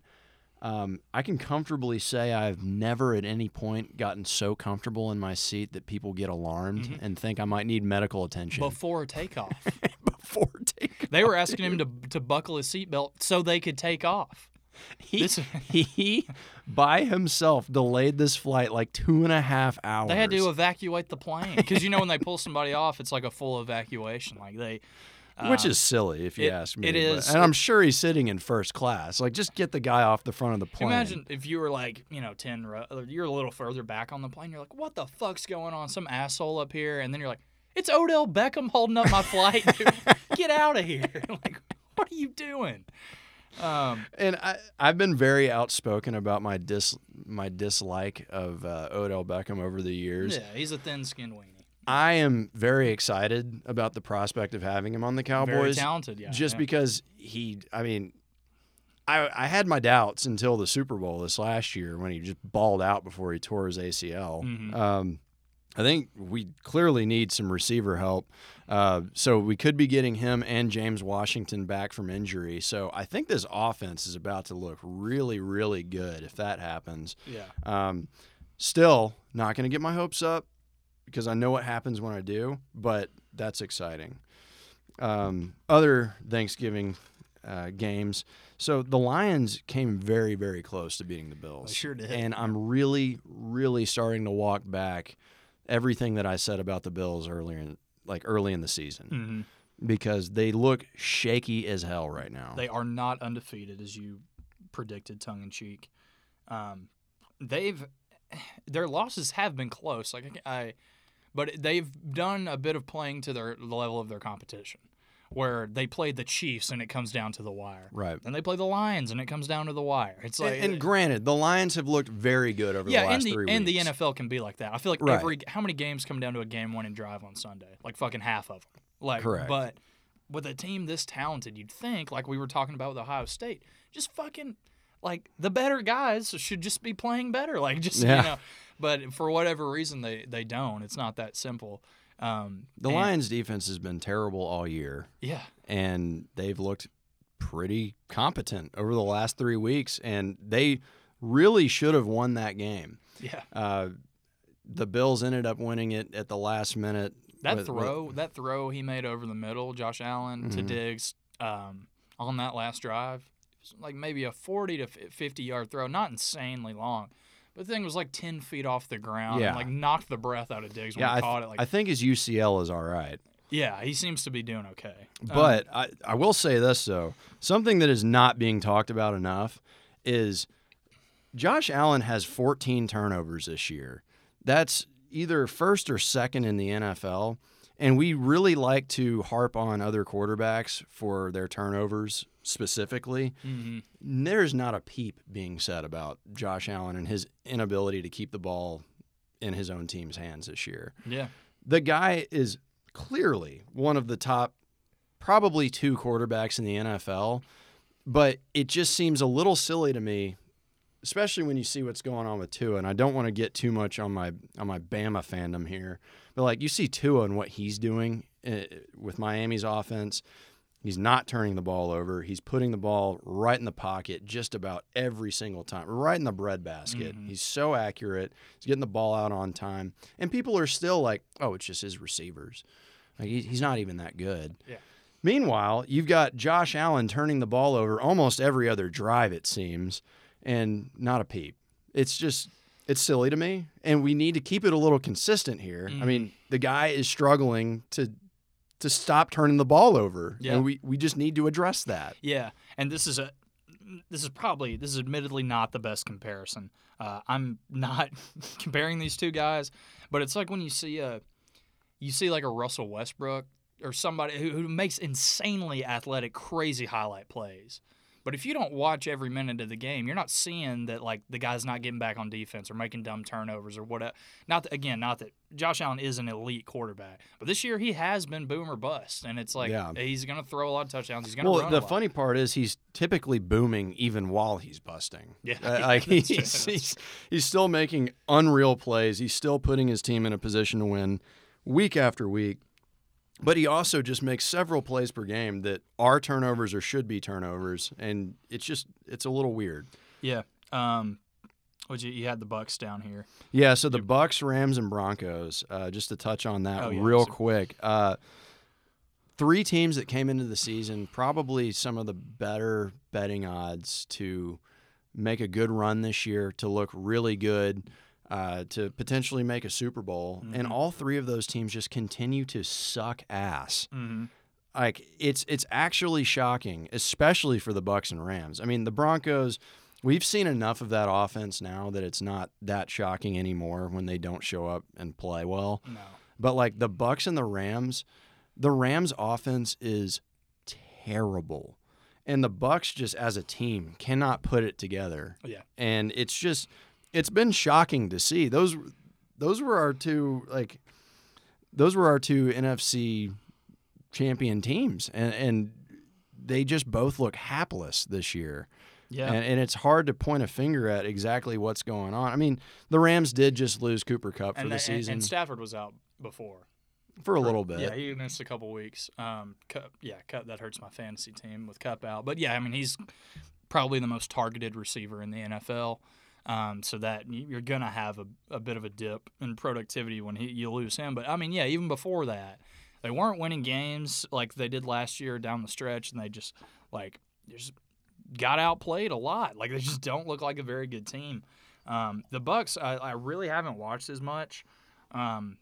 A: Um, I can comfortably say I've never at any point gotten so comfortable in my seat that people get alarmed
B: Mhm.
A: and think I might need medical attention
B: before takeoff.
A: before take.
B: They were asking him to to buckle his seatbelt so they could take off.
A: He,
B: This-
A: he by himself delayed this flight like two and a half hours.
B: They had to evacuate the plane because you know when they pull somebody off, it's like a full evacuation. Like they,
A: which
B: um,
A: is silly if you
B: it-
A: ask me.
B: It is, but-
A: and I'm sure he's sitting in first class. Like, just get the guy off the front of the plane.
B: Imagine if you were like, you know, 10, ro- you're a little further back on the plane. You're like, what the fuck's going on? Some asshole up here. And then you're like, it's Odell Beckham holding up my flight. dude. Get out of here. like, what are you doing? Um,
A: And I, I've been very outspoken about my dis my dislike of uh, Odell Beckham over the years.
B: yeah, he's a thin skinned weenie.
A: I am very excited about the prospect of having him on the Cowboys.
B: Very talented, yeah.
A: just
B: yeah.
A: because he. I mean, I I had my doubts until the Super Bowl this last year when he just balled out before he tore his ACL.
B: Mhm.
A: Um, I think we clearly need some receiver help. Uh, so we could be getting him and James Washington back from injury. So I think this offense is about to look really, really good if that happens.
B: Yeah.
A: Um, still not going to get my hopes up because I know what happens when I do, but that's exciting. Um, other Thanksgiving uh, games. So the Lions came very, very close to beating the Bills.
B: They sure did.
A: And I'm really, really starting to walk back everything that I said about the Bills earlier, in, like early in the season,
B: hmm
A: because they look shaky as hell right now.
B: They are not undefeated, as you predicted, tongue in cheek. Um, they've their losses have been close, like I, but they've done a bit of playing to their the level of their competition, where they played the Chiefs and it comes down to the wire,
A: right.
B: and they play the Lions and it comes down to the wire. It's like
A: and, and granted, the Lions have looked very good over
B: yeah,
A: the last
B: and the
A: three
B: and the. NFL can be like that. I feel like
A: Right.
B: every how many games come down to a game winning drive on Sunday? Like fucking half of them. Like
A: Correct.
B: But with a team this talented, you'd think like we were talking about with Ohio State, just fucking like the better guys should just be playing better. Like just
A: Yeah.
B: you know, but for whatever reason they they don't. It's not that simple. Um,
A: The
B: and-
A: Lions' defense has been terrible all year,
B: yeah,
A: and they've looked pretty competent over the last three weeks, and they really should have won that game.
B: yeah.
A: Uh, the Bills ended up winning it at the last minute.
B: That
A: with- with-
B: throw, that throw he made over the middle, Josh Allen to
A: Mhm.
B: Diggs. Um, on that last drive. Like maybe a 40 to 50 yard throw, not insanely long. But the thing was like 10 feet off the ground
A: Yeah.
B: and like knocked the breath out of Diggs when
A: Yeah,
B: he
A: I,
B: caught
A: th-
B: it. Like,
A: I think his UCL is all right.
B: yeah, he seems to be doing okay. Um,
A: But I, I will say this though, something that is not being talked about enough is Josh Allen has 14 turnovers this year. That's either first or second in the NFL. And we really like to harp on other quarterbacks for their turnovers specifically.
B: mhm.
A: There's not a peep being said about Josh Allen and his inability to keep the ball in his own team's hands this year
B: yeah,
A: the guy is clearly one of the top, probably two quarterbacks in the NFL. But it just seems a little silly to me, especially when you see what's going on with Tua. And I don't want to get too much on my on my Bama fandom here, but like you see Tua and what he's doing uh, with Miami's offense. He's not turning the ball over. He's putting the ball right in the pocket just about every single time, right in the bread basket.
B: Mhm.
A: He's so accurate. He's getting the ball out on time. And people are still like, oh, it's just his receivers. Like he's not even that good.
B: Yeah.
A: Meanwhile, you've got Josh Allen turning the ball over almost every other drive, it seems, and not a peep. It's just, it's silly to me. And we need to keep it a little consistent here. I
B: Mhm.
A: mean, the guy is struggling to to stop turning the ball over.
B: Yeah.
A: And we, we just need to address that.
B: Yeah, and this is a this is probably this is admittedly not the best comparison. Uh, I'm not comparing these two guys, but it's like when you see a you see like a Russell Westbrook or somebody who, who makes insanely athletic, crazy highlight plays. But if you don't watch every minute of the game, you're not seeing that like the guy's not getting back on defense or making dumb turnovers or whatever. Not that, again, not that Josh Allen is an elite quarterback, but this year he has been boom or bust, and it's like
A: Yeah.
B: he's going to throw a lot of touchdowns. He's going to
A: Well,
B: run
A: the funny part is he's typically booming even while he's busting.
B: Yeah,
A: Uh, like
B: true.
A: he's, he's he's still making unreal plays. He's still putting his team in a position to win week after week. But he also just makes several plays per game that are turnovers or should be turnovers, and it's just it's a little weird.
B: Yeah. Um, what you, you had the Bucks down here.
A: Yeah, so the Bucks, Rams, and Broncos. Uh, just to touch on that
B: Oh, yeah,
A: real
B: so-
A: quick. Uh, three teams that came into the season, probably some of the better betting odds to make a good run this year, to look really good, uh, to potentially make a Super Bowl, and
B: Mhm.
A: all three of those teams just continue to suck ass.
B: Mm-hmm.
A: Like it's it's actually shocking, especially for the Bucks and Rams. I mean, the Broncos. We've seen enough of that offense now that it's not that shocking anymore when they don't show up and play well.
B: No.
A: But like the Bucks and the Rams, the Rams offense is terrible. And the Bucks just as a team cannot put it together.
B: Yeah.
A: And it's just it's been shocking to see. Those those were our two like those were our two NFC champion teams and and they just both look hapless this year.
B: Yeah.
A: And, and it's hard to point a finger at exactly what's going on. I mean, the Rams did just lose Cooper Kupp for
B: and,
A: the
B: and-
A: season
B: and Stafford was out before.
A: for a little bit.
B: Yeah, he missed a couple weeks. Um, Kupp, yeah, Kupp that hurts my fantasy team with Kupp out. But yeah, I mean he's probably the most targeted receiver in the NFL. Um, so that you- you're gonna have a, a bit of a dip in productivity when he, you lose him. But I mean, yeah, even before that, they weren't winning games like they did last year down the stretch, and they just like just got outplayed a lot. Like they just don't look like a very good team. Um, the Bucks, I, I really haven't watched as much. Um,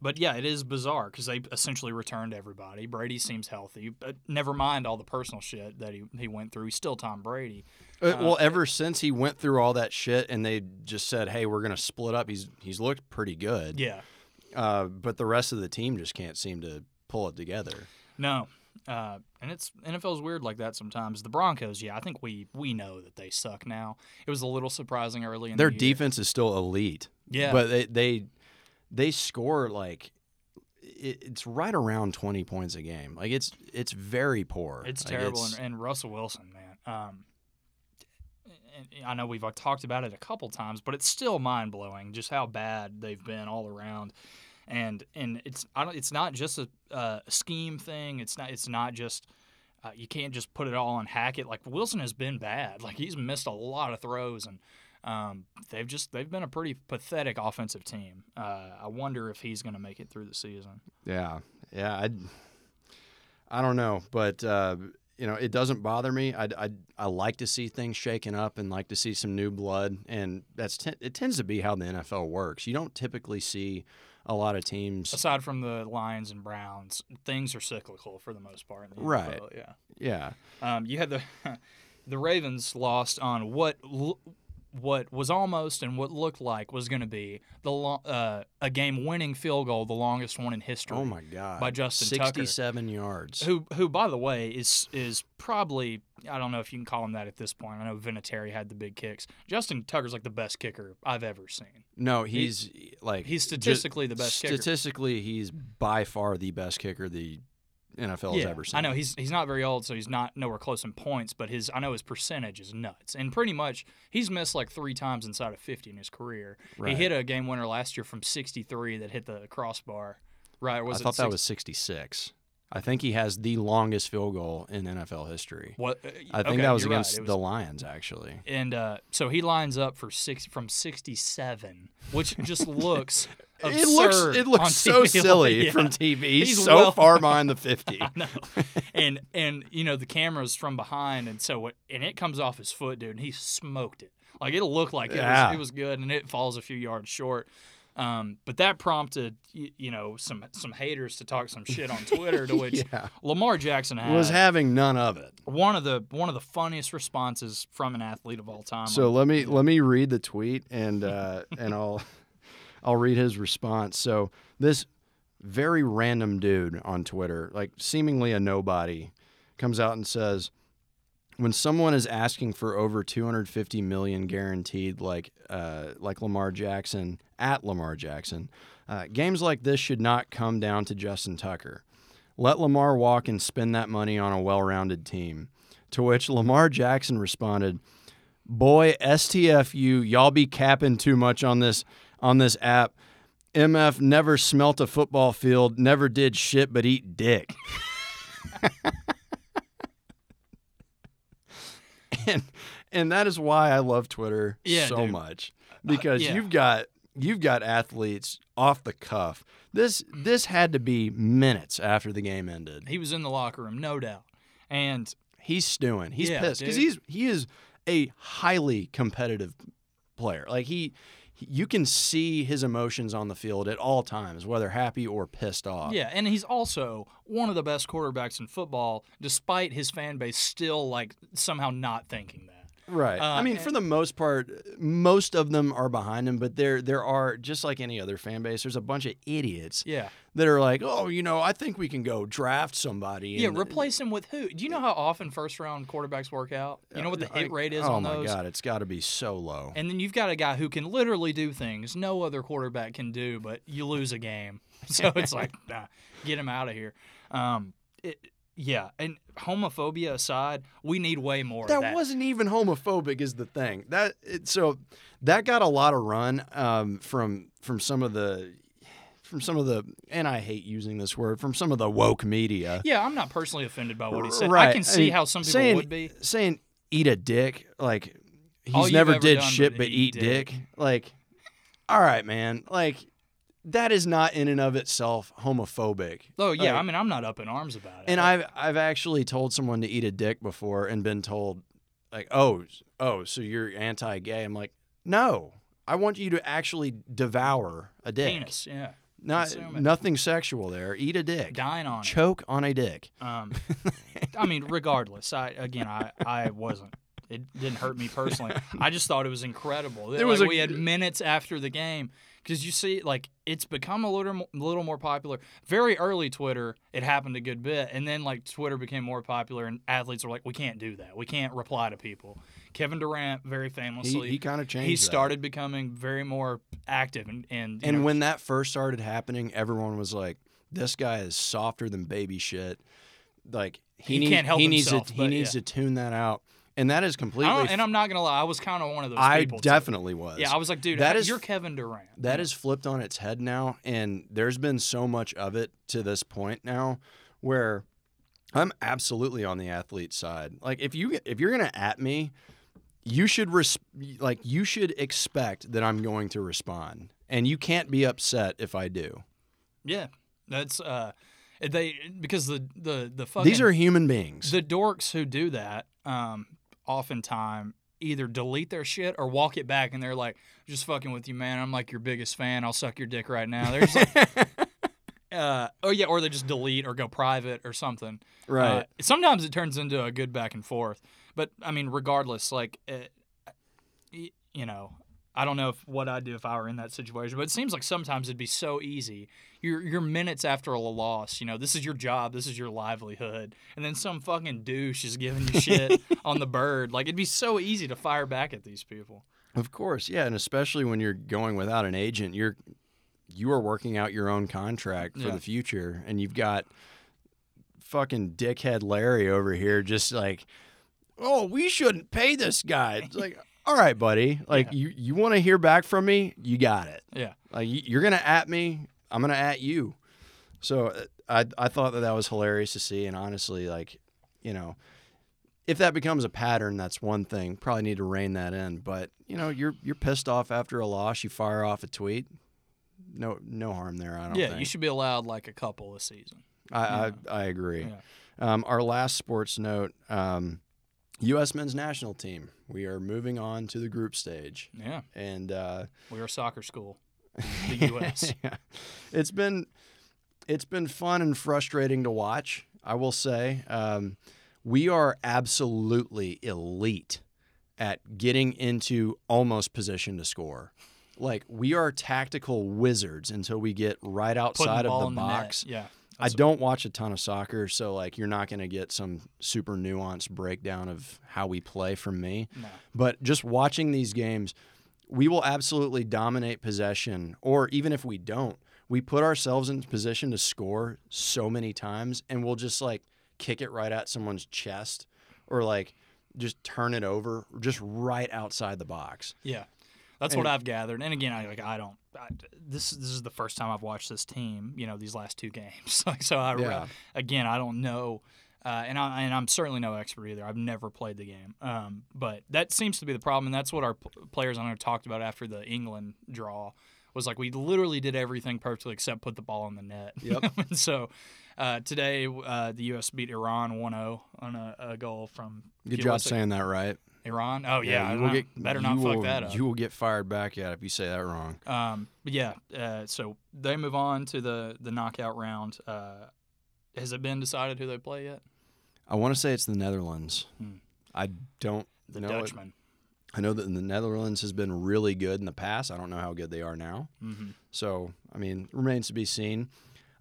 B: but yeah, it is bizarre because they essentially returned everybody. Brady seems healthy, but never mind all the personal shit that he, he went through. He's still Tom Brady.
A: Uh,
B: Uh,
A: well, ever since he went through all that shit and they just said, "Hey, we're gonna split up," he's he's looked pretty good.
B: Yeah,
A: Uh, but the rest of the team just can't seem to pull it together.
B: no, uh, and it's NFL's weird like that sometimes. The Broncos, yeah, I think we we know that they suck now. It was a little surprising early in
A: Their
B: the
A: defense is still elite.
B: Yeah,
A: But they they they score like it, it's right around twenty points a game. Like it's it's very poor.
B: It's
A: Like,
B: terrible,
A: it's-
B: and, and Russell Wilson, man. Um, I know we've uh, talked about it a couple times, but it's still mind blowing just how bad they've been all around. And and it's I don't, it's not just a, scheme thing. It's not it's not just uh, you can't just put it all on Hackett. Like Wilson has been bad. Like he's missed a lot of throws, and um, they've just they've been a pretty pathetic offensive team. Uh, I wonder if he's going to make it through the season.
A: Yeah, yeah. I, I don't know, but uh, you know, it doesn't bother me. I, I, I like to see things shaken up and like to see some new blood, and that's t- it tends to be how the NFL works. You don't typically see a lot of teams.
B: Aside from the Lions and Browns, things are cyclical for the most part. In the
A: Right.
B: NFL, yeah.
A: Yeah,
B: Um, you had the the Ravens lost on what l- what was almost and what looked like was going to be the lo- uh, a game winning field goal, the longest one in history.
A: Oh my God!
B: By Justin Tucker.
A: sixty-seven yards.
B: Who, who, by the way, is is probably I don't know if you can call him that at this point. I know Vinatieri had the big kicks. Justin Tucker's like the best kicker I've ever seen.
A: No, he's like
B: He's statistically the best kicker.
A: Statistically, he's by far the best kicker the NFL has ever seen.
B: I know he's he's not very old, so he's not nowhere close in points. But his I know his percentage is nuts, and pretty much he's missed like three times inside of fifty in his career.
A: Right.
B: He hit a game winner last year from sixty three that hit the crossbar. Right? Was
A: I thought that was sixty-six. I think he has the longest field goal in NFL history.
B: what? uh,
A: I think
B: okay,
A: that was
B: right,
A: against
B: was-
A: the Lions, actually.
B: And uh, so he lines up for six from sixty seven, which just looks.
A: It looks it looks so
B: TV.
A: silly
B: Yeah.
A: from TV. He's, so
B: well-
A: far behind the fifty.
B: And and you know the camera's from behind, and so it, and it comes off his foot, dude, and he smoked it. Like it looked like it
A: Yeah.
B: was it was good, and it falls a few yards short. Um, but that prompted you, you know some some haters to talk some shit on Twitter, to which
A: yeah,
B: Lamar Jackson had
A: was having none of it.
B: one of the one of the funniest responses from an athlete of all time.
A: So let me let me read the tweet and uh, and I'll I'll read his response. So this very random dude on Twitter, like seemingly a nobody, comes out and says, when someone is asking for over 250 million guaranteed, like uh, like Lamar Jackson at Lamar Jackson, uh, games like this should not come down to Justin Tucker. Let Lamar walk and spend that money on a well-rounded team. To which Lamar Jackson responded, "Boy, STFU, y'all be capping too much on this on this app. MF never smelt a football field, never did shit but eat dick." and and that is why I love Twitter
B: Yeah,
A: so
B: dude.
A: much uh, because
B: yeah.
A: you've got you've got athletes off the cuff. This this had to be minutes after the game ended.
B: he was in the locker room, no doubt, and
A: He's stewing. He's
B: Yeah,
A: pissed because he's he is a highly competitive player. Like he- you can see his emotions on the field at all times, whether happy or pissed off.
B: Yeah, and he's also one of the best quarterbacks in football, despite his fan base still like somehow not thinking that.
A: Right.
B: Uh,
A: I mean,
B: and-
A: for the most part, most of them are behind him, but there there are just like any other fan base. There's a bunch of idiots
B: Yeah,
A: that are like, oh, you know, I think we can go draft somebody.
B: yeah.
A: and-
B: Replace him with who? Do you know how often first round quarterbacks work out? You know what the hit rate is
A: oh
B: on those?
A: Oh, my god, it's got to be so low.
B: And then you've got a guy who can literally do things no other quarterback can do, but you lose a game. So it's like, nah, get him out of here. Um, it, yeah, and homophobia aside, we need way more
A: that,
B: of that.
A: wasn't even homophobic is the thing that it, so that got a lot of run um, from from some of the from some of the and I hate using this word from some of the woke media.
B: yeah, I'm not personally offended by what he said.
A: Right.
B: I can see
A: mean,
B: how some people
A: saying,
B: would be.
A: saying eat a dick like he's never did shit
B: but eat
A: dick.
B: dick.
A: Like, all right, man. Like that is not in and of itself homophobic.
B: Oh yeah,
A: Like,
B: I mean, I'm not up in arms about it.
A: And I've I've actually told someone to eat a dick before and been told like, "Oh, oh, so you're anti-gay." I'm like, "No. I want you to actually devour a dick.
B: penis, yeah,
A: Not
B: consume it.
A: nothing sexual there. Eat a dick.
B: dying on it.
A: Choke on a dick."
B: Um, I mean, regardless, I again, I I wasn't. It didn't hurt me personally. I just thought it was incredible. That,
A: It was
B: like,
A: a-
B: we had minutes after the game because you see, like it's become a little mo- little more popular. Very early Twitter, it happened a good bit, and then like Twitter became more popular, and athletes were like, we can't do that. We can't reply to people. Kevin Durant, very famously,
A: he kind of changed.
B: he
A: that.
B: started becoming very more active, and and you
A: And
B: know,
A: when that first started happening, everyone was like, "This guy is softer than baby shit." Like he,
B: He
A: needs,
B: can't help
A: he needs
B: himself,
A: to he
B: but
A: needs
B: yeah.
A: to tune that out, and that is completely.
B: and I'm not gonna lie, I was kind of one of those
A: I
B: people. too.
A: definitely was.
B: Yeah, I was like, dude,
A: That is-
B: you're Kevin Durant.
A: That That is flipped on its head now, and there's been so much of it to this point now, where I'm absolutely on the athlete side. Like if you if you're gonna at me, you should res- like you should expect that I'm going to respond, and you can't be upset if I do.
B: Yeah, that's uh, They because the the the fucking
A: These are human beings.
B: the dorks who do that. Um, oftentimes either delete their shit or walk it back, and they're like, "Just fucking with you, man. I'm like your biggest fan. I'll suck your dick right now." There's like, uh, oh yeah, or they just delete or go private or something.
A: right.
B: Uh, sometimes it turns into a good back and forth. But I mean, regardless, like, eh, it, you know, I don't know if what I'd do if I were in that situation, but it seems like sometimes it'd be so easy. You're, you're minutes after a loss, you know, this is your job, this is your livelihood, and then some fucking douche is giving you shit on the bird. Like, it'd be so easy to fire back at these people.
A: Of course, yeah, and especially when you're going without an agent, you're you are working out your own contract for
B: Yeah.
A: the future, and you've got fucking dickhead Larry over here just like, oh, we shouldn't pay this guy. It's like, all right, buddy, like
B: Yeah.
A: you you want to hear back from me, you got it.
B: Yeah.
A: Like you- you're gonna at me, I'm gonna at you. So uh, I I thought that that was hilarious to see, and honestly, like, you know. If that becomes a pattern, that's one thing. Probably need to rein that in. But you know, you're you're pissed off after a loss. You fire off a tweet. No no harm there. I don't.
B: Yeah,
A: think.
B: you should be allowed like a couple a season.
A: I,
B: Yeah.
A: I I agree.
B: Yeah.
A: Um, our last sports note: um, U.S. men's national team. We are moving on to the group stage,
B: Yeah.
A: and uh,
B: We're a soccer school. The U.S.
A: yeah. It's been it's been fun and frustrating to watch. I will say, um, we are absolutely elite at getting into almost position to score. Like we are tactical wizards until we get right outside
B: the
A: of the
B: in net.
A: box. I don't watch a ton of soccer, so like you're not going to get some super nuanced breakdown of how we play from me.
B: No.
A: But just watching these games, we will absolutely dominate possession, or even if we don't, we put ourselves in position to score so many times, and we'll just like kick it right at someone's chest, or like just turn it over, just right outside the box.
B: Yeah, that's what I've gathered. And again, I like I don't. I, this this is the first time I've watched this team. You know, these last two games. like so, I
A: Yeah.
B: again I don't know. Uh, and, I, and I'm certainly no expert either. I've never played the game, um, but that seems to be the problem, and that's what our p- players on know talked about after the England draw was like we literally did everything perfectly except put the ball in the net.
A: Yep.
B: and so uh, today uh, the U.S. beat Iran 1-0 on a, a goal from
A: Good job saying that right.
B: Iran. Oh yeah,
A: you will get
B: better not fuck
A: will-
B: that up.
A: You will get fired back at if you say that wrong.
B: Um, but yeah, uh, so they move on to the the knockout round. Uh, has it been decided who they play yet?
A: I want to say it's the Netherlands.
B: Hmm.
A: I don't
B: The
A: know. it.
B: Dutchman.
A: I know that the Netherlands has been really good in the past. I don't know how good they are now.
B: hmm
A: So, I mean, remains to be seen.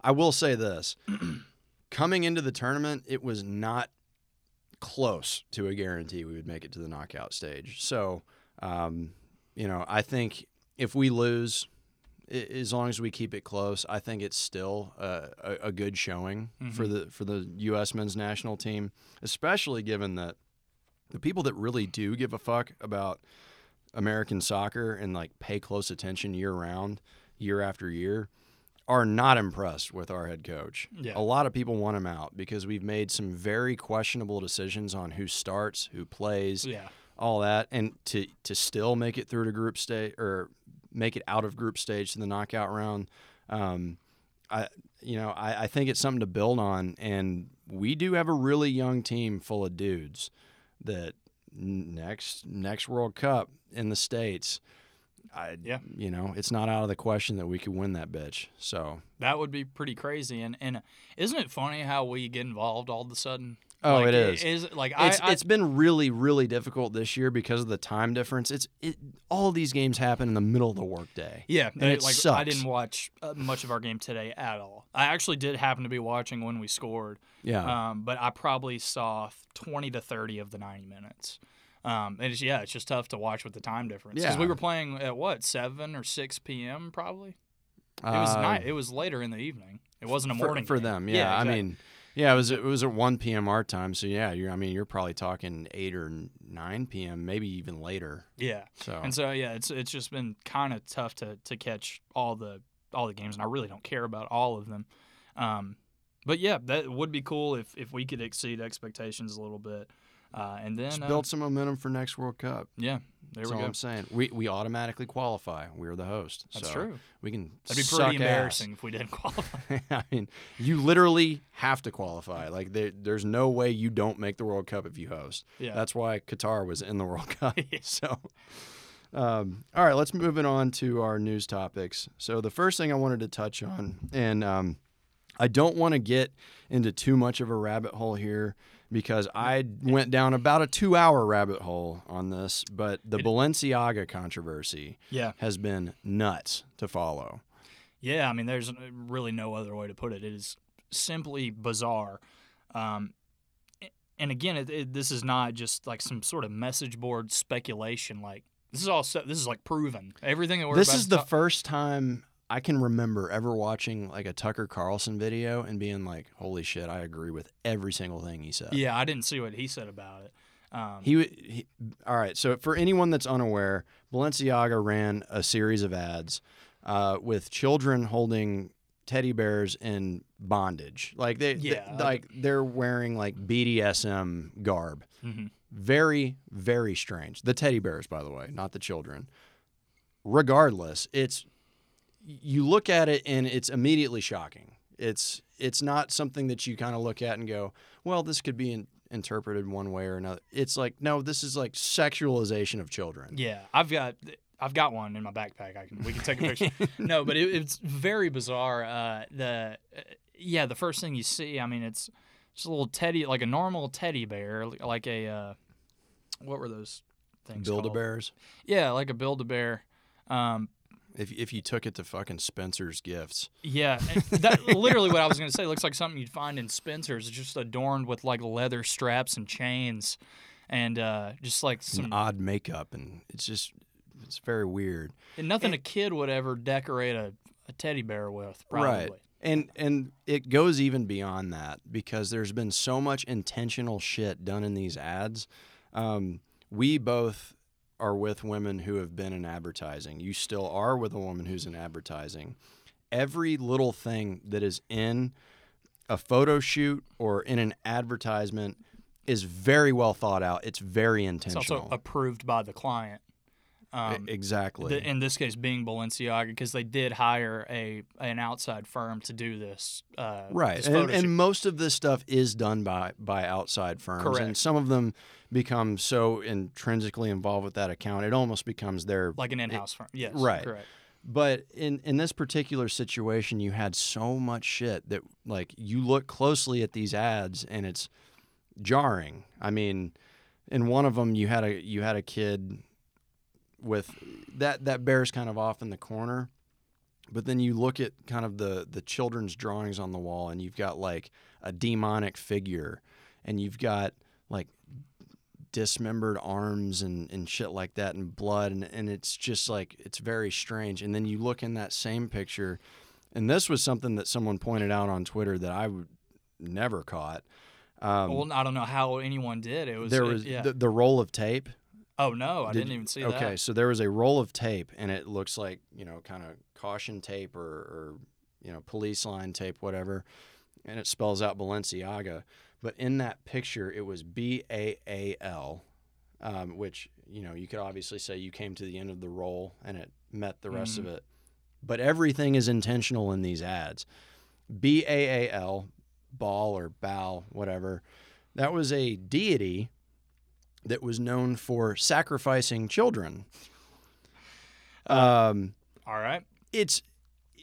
A: I will say this coming into the tournament, it was not close to a guarantee we would make it to the knockout stage. So, um, you know, I think if we lose, i- as long as we keep it close, I think it's still a, a, a good showing for the for the U.S. men's national team, especially given that the people that really do give a fuck about American soccer and like pay close attention year round, year after year, are not impressed with our head coach.
B: Yeah.
A: A lot of people want him out because we've made some very questionable decisions on who starts, who plays,
B: Yeah.
A: all that, and to to still make it through to group stage or make it out of group stage to the knockout round. Um, I you know I, I think it's something to build on, and we do have a really young team full of dudes that next next World Cup in the states. I,
B: Yeah.
A: you know, it's not out of the question that we could win that bitch. So,
B: That would be pretty crazy. And and isn't it funny how we get involved all of a sudden?
A: Oh,
B: like,
A: it is.
B: Is it like
A: it's
B: I, I
A: it's been really really difficult this year because of the time difference. It's it all these games happen in the middle of the workday.
B: Yeah,
A: And
B: they-
A: it
B: like I didn't watch uh, much of our game today at all. I actually did happen to be watching when we scored,
A: Yeah.
B: um, but I probably saw twenty to thirty of the ninety minutes. Um, and it's, yeah, it's just tough to watch with the time difference because we were playing at what seven or six p.m. probably. It
A: Uh,
B: was night. It was later in the evening. It wasn't a morning
A: for
B: game.
A: them. Yeah,
B: Yeah,
A: I mean, yeah, it was it was at one p.m. our time. So yeah, you're I mean you're probably talking eight or nine p.m. maybe even later.
B: yeah.
A: So
B: And so yeah, it's it's just been kind of tough to to catch all the all the games, and I really don't care about all of them. Um, but yeah, that would be cool if if we could exceed expectations a little bit. Uh, and then
A: Just
B: uh,
A: build some momentum for next World Cup.
B: yeah, there
A: That's
B: we
A: all
B: go.
A: I'm saying. We we automatically qualify. We're the host.
B: That's
A: so
B: true.
A: We can.
B: That'd be pretty
A: ass.
B: embarrassing if we didn't qualify.
A: I mean, you literally have to qualify. Like there, there's no way you don't make the World Cup if you host.
B: Yeah.
A: That's why Qatar was in the World Cup. so, um, all right, let's move it on to our news topics. So the first thing I wanted to touch on, and um, I don't want to get into too much of a rabbit hole here because I went down about a two-hour rabbit hole on this, but the Balenciaga controversy
B: yeah.
A: has been nuts to follow.
B: Yeah, I mean, there's really no other way to put it. It is simply bizarre. Um, and again, it, it, this is not just like some sort of message board speculation. Like this is all this is like proven. Everything that we're
A: this
B: about
A: is the
B: talk-
A: first time I can remember ever watching like a Tucker Carlson video and being like, "Holy shit, I agree with every single thing he said."
B: yeah. I didn't see what he said about it. Um,
A: He, he all right. So for anyone that's unaware, Balenciaga ran a series of ads uh, with children holding teddy bears in bondage. Like they, they-
B: Yeah.
A: like they're wearing like BDSM garb.
B: Mhm.
A: Very, very strange. The teddy bears, by the way, not the children. Regardless, it's you look at it and it's immediately shocking. It's it's not something that you kind of look at and go, well, this could be in, interpreted one way or another. It's like, no, this is like sexualization of children.
B: Yeah, I've got I've got one in my backpack. I can we can take a picture. no, but it, it's very bizarre. Uh, the uh, yeah, the first thing you see, I mean, it's just a little teddy, like a normal teddy bear, like a uh, what were those things?
A: Build a bears.
B: Yeah, like a build a bear. Um,
A: If if you took it to fucking Spencer's gifts,
B: yeah, that literally what I was gonna say. Looks like something you'd find in Spencer's, just adorned with like leather straps and chains, and uh, just like
A: some
B: some
A: odd makeup, and it's just it's very weird.
B: and nothing a kid would ever decorate a, a teddy bear with. Probably.
A: Right. And and it goes even beyond that because there's been so much intentional shit done in these ads. Um, we both are with women who have been in advertising. You still are with a woman who's in advertising. Every little thing that is in a photo shoot or in an advertisement is very well thought out. It's very intentional.
B: It's also approved by the client. Um,
A: exactly.
B: the, in this case, being Balenciaga, because they did hire a an outside firm to do this. Uh,
A: Right,
B: this
A: and, and most of this stuff is done by by outside firms,
B: Correct.
A: and some of them become so intrinsically involved with that account, it almost becomes their.
B: like an in-house firm. Yes,
A: right.
B: Correct.
A: But in in this particular situation, you had so much shit that like you look closely at these ads, and it's jarring. I mean, in one of them, you had a you had a kid with that that bear's kind of off in the corner but then you look at kind of the the children's drawings on the wall and you've got like a demonic figure and you've got like dismembered arms and, and shit like that and blood and, and it's just like it's very strange and then you look in that same picture and this was something that someone pointed out on twitter that i would never caught um,
B: well, I don't know how anyone did. It was
A: there
B: it-
A: was
B: yeah.
A: the, the roll of tape
B: oh no, I
A: did
B: didn't even see
A: okay,
B: that.
A: Okay, so there was a roll of tape, and it looks like you know, kind of caution tape or, or you know, police line tape, whatever, and it spells out Balenciaga. But in that picture, it was B A A L, um, which you know, you could obviously say you came to the end of the roll and it met the rest of it. But everything is intentional in these ads. B A A L, ball or bow, whatever. That was a deity that was known for sacrificing children. Um,
B: All right.
A: it's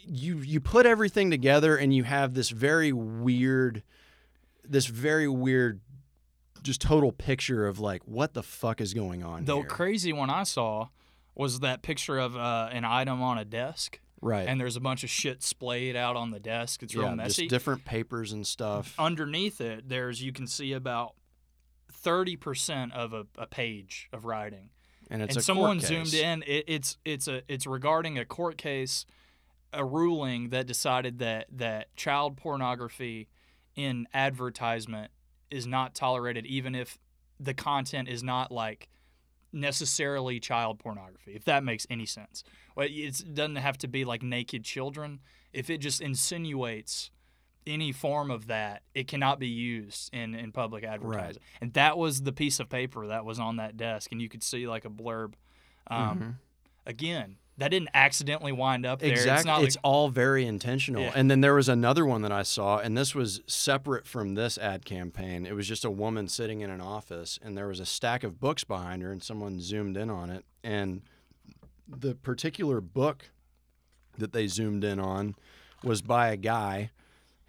A: you you put everything together and you have this very weird, this very weird, just total picture of like what the fuck is going on
B: The
A: here.
B: crazy one I saw was that picture of uh, an item on a desk,
A: right?
B: and there's a bunch of shit splayed out on the desk. It's real
A: yeah,
B: messy.
A: just different papers and stuff.
B: Underneath it, there's you can see about thirty percent of a, a page of writing.
A: And it's
B: and someone zoomed in. It, it's it's a it's regarding a court case, a ruling that decided that that child pornography in advertisement is not tolerated, even if the content is not like necessarily child pornography. If that makes any sense, it doesn't have to be like naked children. If it just insinuates any form of that, it cannot be used in, in public advertising. And that was the piece of paper that was on that desk, and you could see like a blurb. Um,
A: Mhm.
B: Again, that didn't accidentally wind up there.
A: Exactly.
B: It's not
A: It's
B: like,
A: all very intentional.
B: Yeah.
A: And then there was another one that I saw, and this was separate from this ad campaign. It was just a woman sitting in an office, and there was a stack of books behind her, and someone zoomed in on it. And the particular book that they zoomed in on was by a guy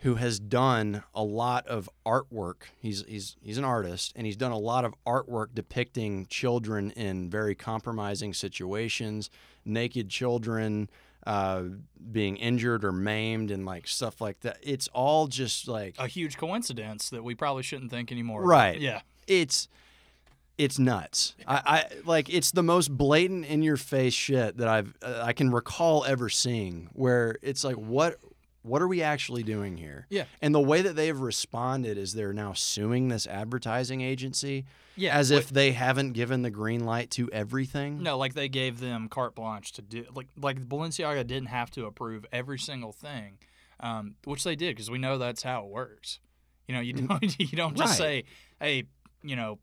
A: who has done a lot of artwork. He's he's he's an artist and he's done a lot of artwork depicting children in very compromising situations, naked children uh, being injured or maimed and like stuff like that. It's all just like
B: a huge coincidence that we probably shouldn't think anymore.
A: Right.
B: Yeah.
A: it's it's nuts. I, I like it's the most blatant in your face shit that I've uh, I can recall ever seeing where it's like what what are we actually doing here?
B: Yeah.
A: And the way that they've responded is they're now suing this advertising agency
B: Yeah.
A: as if they haven't given the green light to everything.
B: No, like they gave them carte blanche to do like like Balenciaga didn't have to approve every single thing, um, which they did because we know that's how it works. You know, you don't you don't just
A: Mm. Right.
B: say, hey, you know,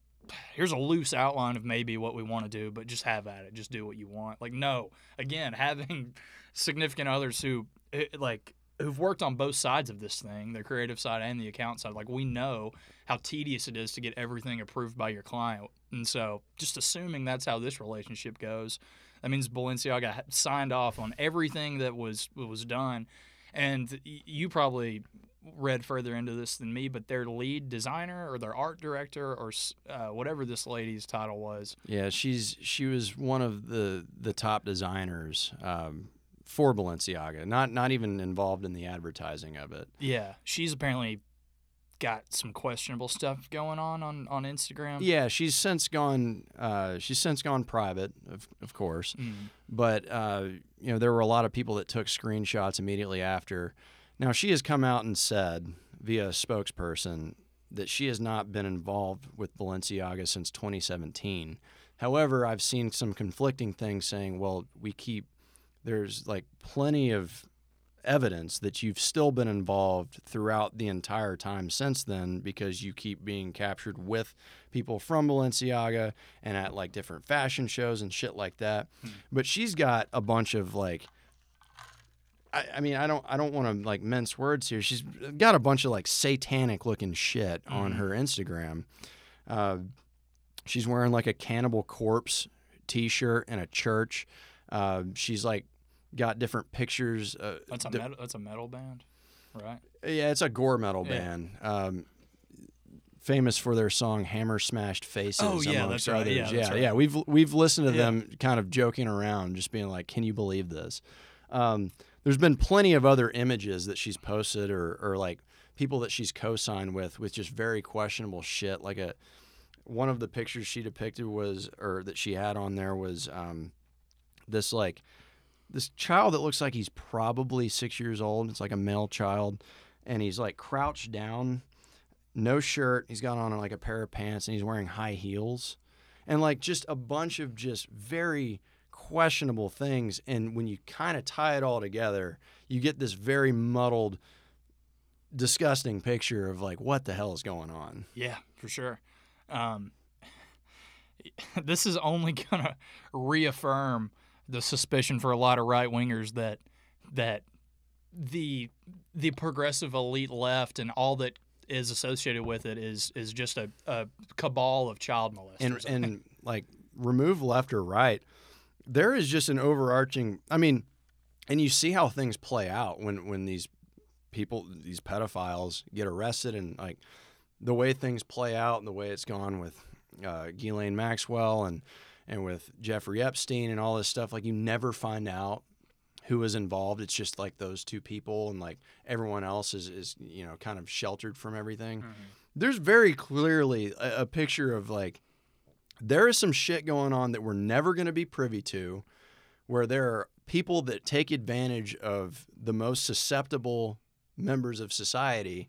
B: here's a loose outline of maybe what we want to do, but just have at it, just do what you want. Like no, again, having significant others who eh, like who've worked on both sides of this thing, the creative side and the account side, like we know how tedious it is to get everything approved by your client. And so, just assuming that's how this relationship goes, that means Balenciaga signed off on everything that was was done. And you probably read further into this than me, but their lead designer or their art director or uh, whatever this lady's title was,
A: Yeah, she's she was one of the the top designers um, for Balenciaga. Not not even involved in the advertising of it.
B: yeah, she's apparently got some questionable stuff going on on, on Instagram.
A: Yeah, she's since gone. Uh, she's since gone private, of, of course.
B: Mm.
A: But uh, you know, there were a lot of people that took screenshots immediately after. Now she has come out and said via a spokesperson that she has not been involved with Balenciaga since 2017. However, I've seen some conflicting things saying, "Well, we keep there's like plenty of evidence that you've still been involved throughout the entire time since then because you keep being captured with people from Balenciaga and at like different fashion shows and shit like that. But she's got a bunch of like I, I mean I don't I don't want to like mince words here. She's got a bunch of like satanic looking shit on
B: Mhm.
A: her Instagram. Uh, she's wearing like a cannibal corpse t-shirt in a church. Uh, she's like got different pictures. Uh,
B: That's a
A: di-
B: metal, that's a metal band, right?
A: yeah, it's a gore metal
B: Yeah.
A: band. Um, famous for their song "Hammer Smashed Faces."
B: Oh, yeah, that's right. Yeah, that's
A: yeah,
B: right.
A: yeah. We've we've listened to
B: Yeah.
A: them kind of joking around, just being like, "Can you believe this?" Um, there's been plenty of other images that she's posted, or or like people that she's co-signed with, with just very questionable shit. Like a one of the pictures she depicted was, or that she had on there was um, this like this child that looks like he's probably six years old. It's like a male child, and he's like crouched down, no shirt. He's got on like a pair of pants, and he's wearing high heels, and like just a bunch of just very questionable things. And when you kind of tie it all together, you get this very muddled, disgusting picture of like what the hell is going on.
B: Yeah, for sure. Um, this is only gonna reaffirm the suspicion for a lot of right wingers that that the the progressive elite left and all that is associated with it is is just a, a cabal of child molesters.
A: and and like remove left or right, there is just an overarching. I mean, and you see how things play out when when these people, these pedophiles, get arrested, and like the way things play out, and the way it's gone with uh, Ghislaine Maxwell and and with Jeffrey Epstein and all this stuff. Like you never find out who was involved. It's just like those two people, and like everyone else is is you know kind of sheltered from everything
B: Mhm.
A: there's very clearly a, a picture of like there is some shit going on that we're never going to be privy to where there are people that take advantage of the most susceptible members of society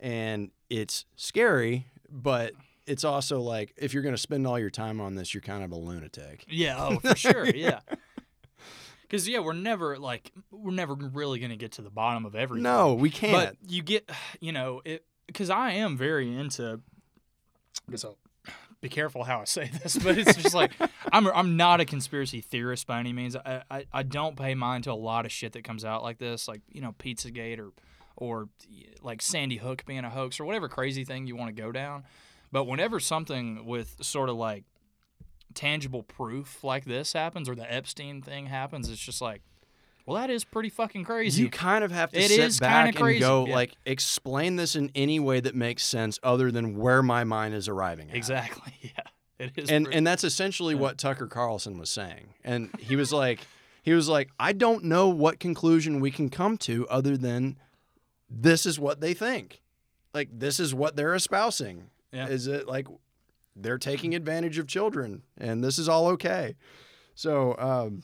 A: and it's scary but it's also like if you're going to spend all your time on this you're kind of a lunatic
B: yeah, oh for sure, yeah. Because yeah, we're never like we're never really gonna get to the bottom of everything.
A: No, we can't.
B: But you get, you know, it because I am very into. So, be careful how I say this, but it's just like I'm I'm not a conspiracy theorist by any means. I, I I don't pay mind to a lot of shit that comes out like this, like you know PizzaGate or or like Sandy Hook being a hoax or whatever crazy thing you want to go down. But whenever something with sort of like tangible proof like this happens or the Epstein thing happens, it's just like, well, that is pretty fucking crazy.
A: you kind of have to
B: It
A: sit back and go
B: yeah.
A: like explain this in any way that makes sense other than where my mind is arriving at.
B: exactly. Yeah. It is.
A: and
B: pretty-
A: and that's essentially what Tucker Carlson was saying. And he was like, he was like, I don't know what conclusion we can come to other than this is what they think, like this is what they're espousing.
B: Yeah.
A: Is it like they're taking advantage of children and this is all okay? So. um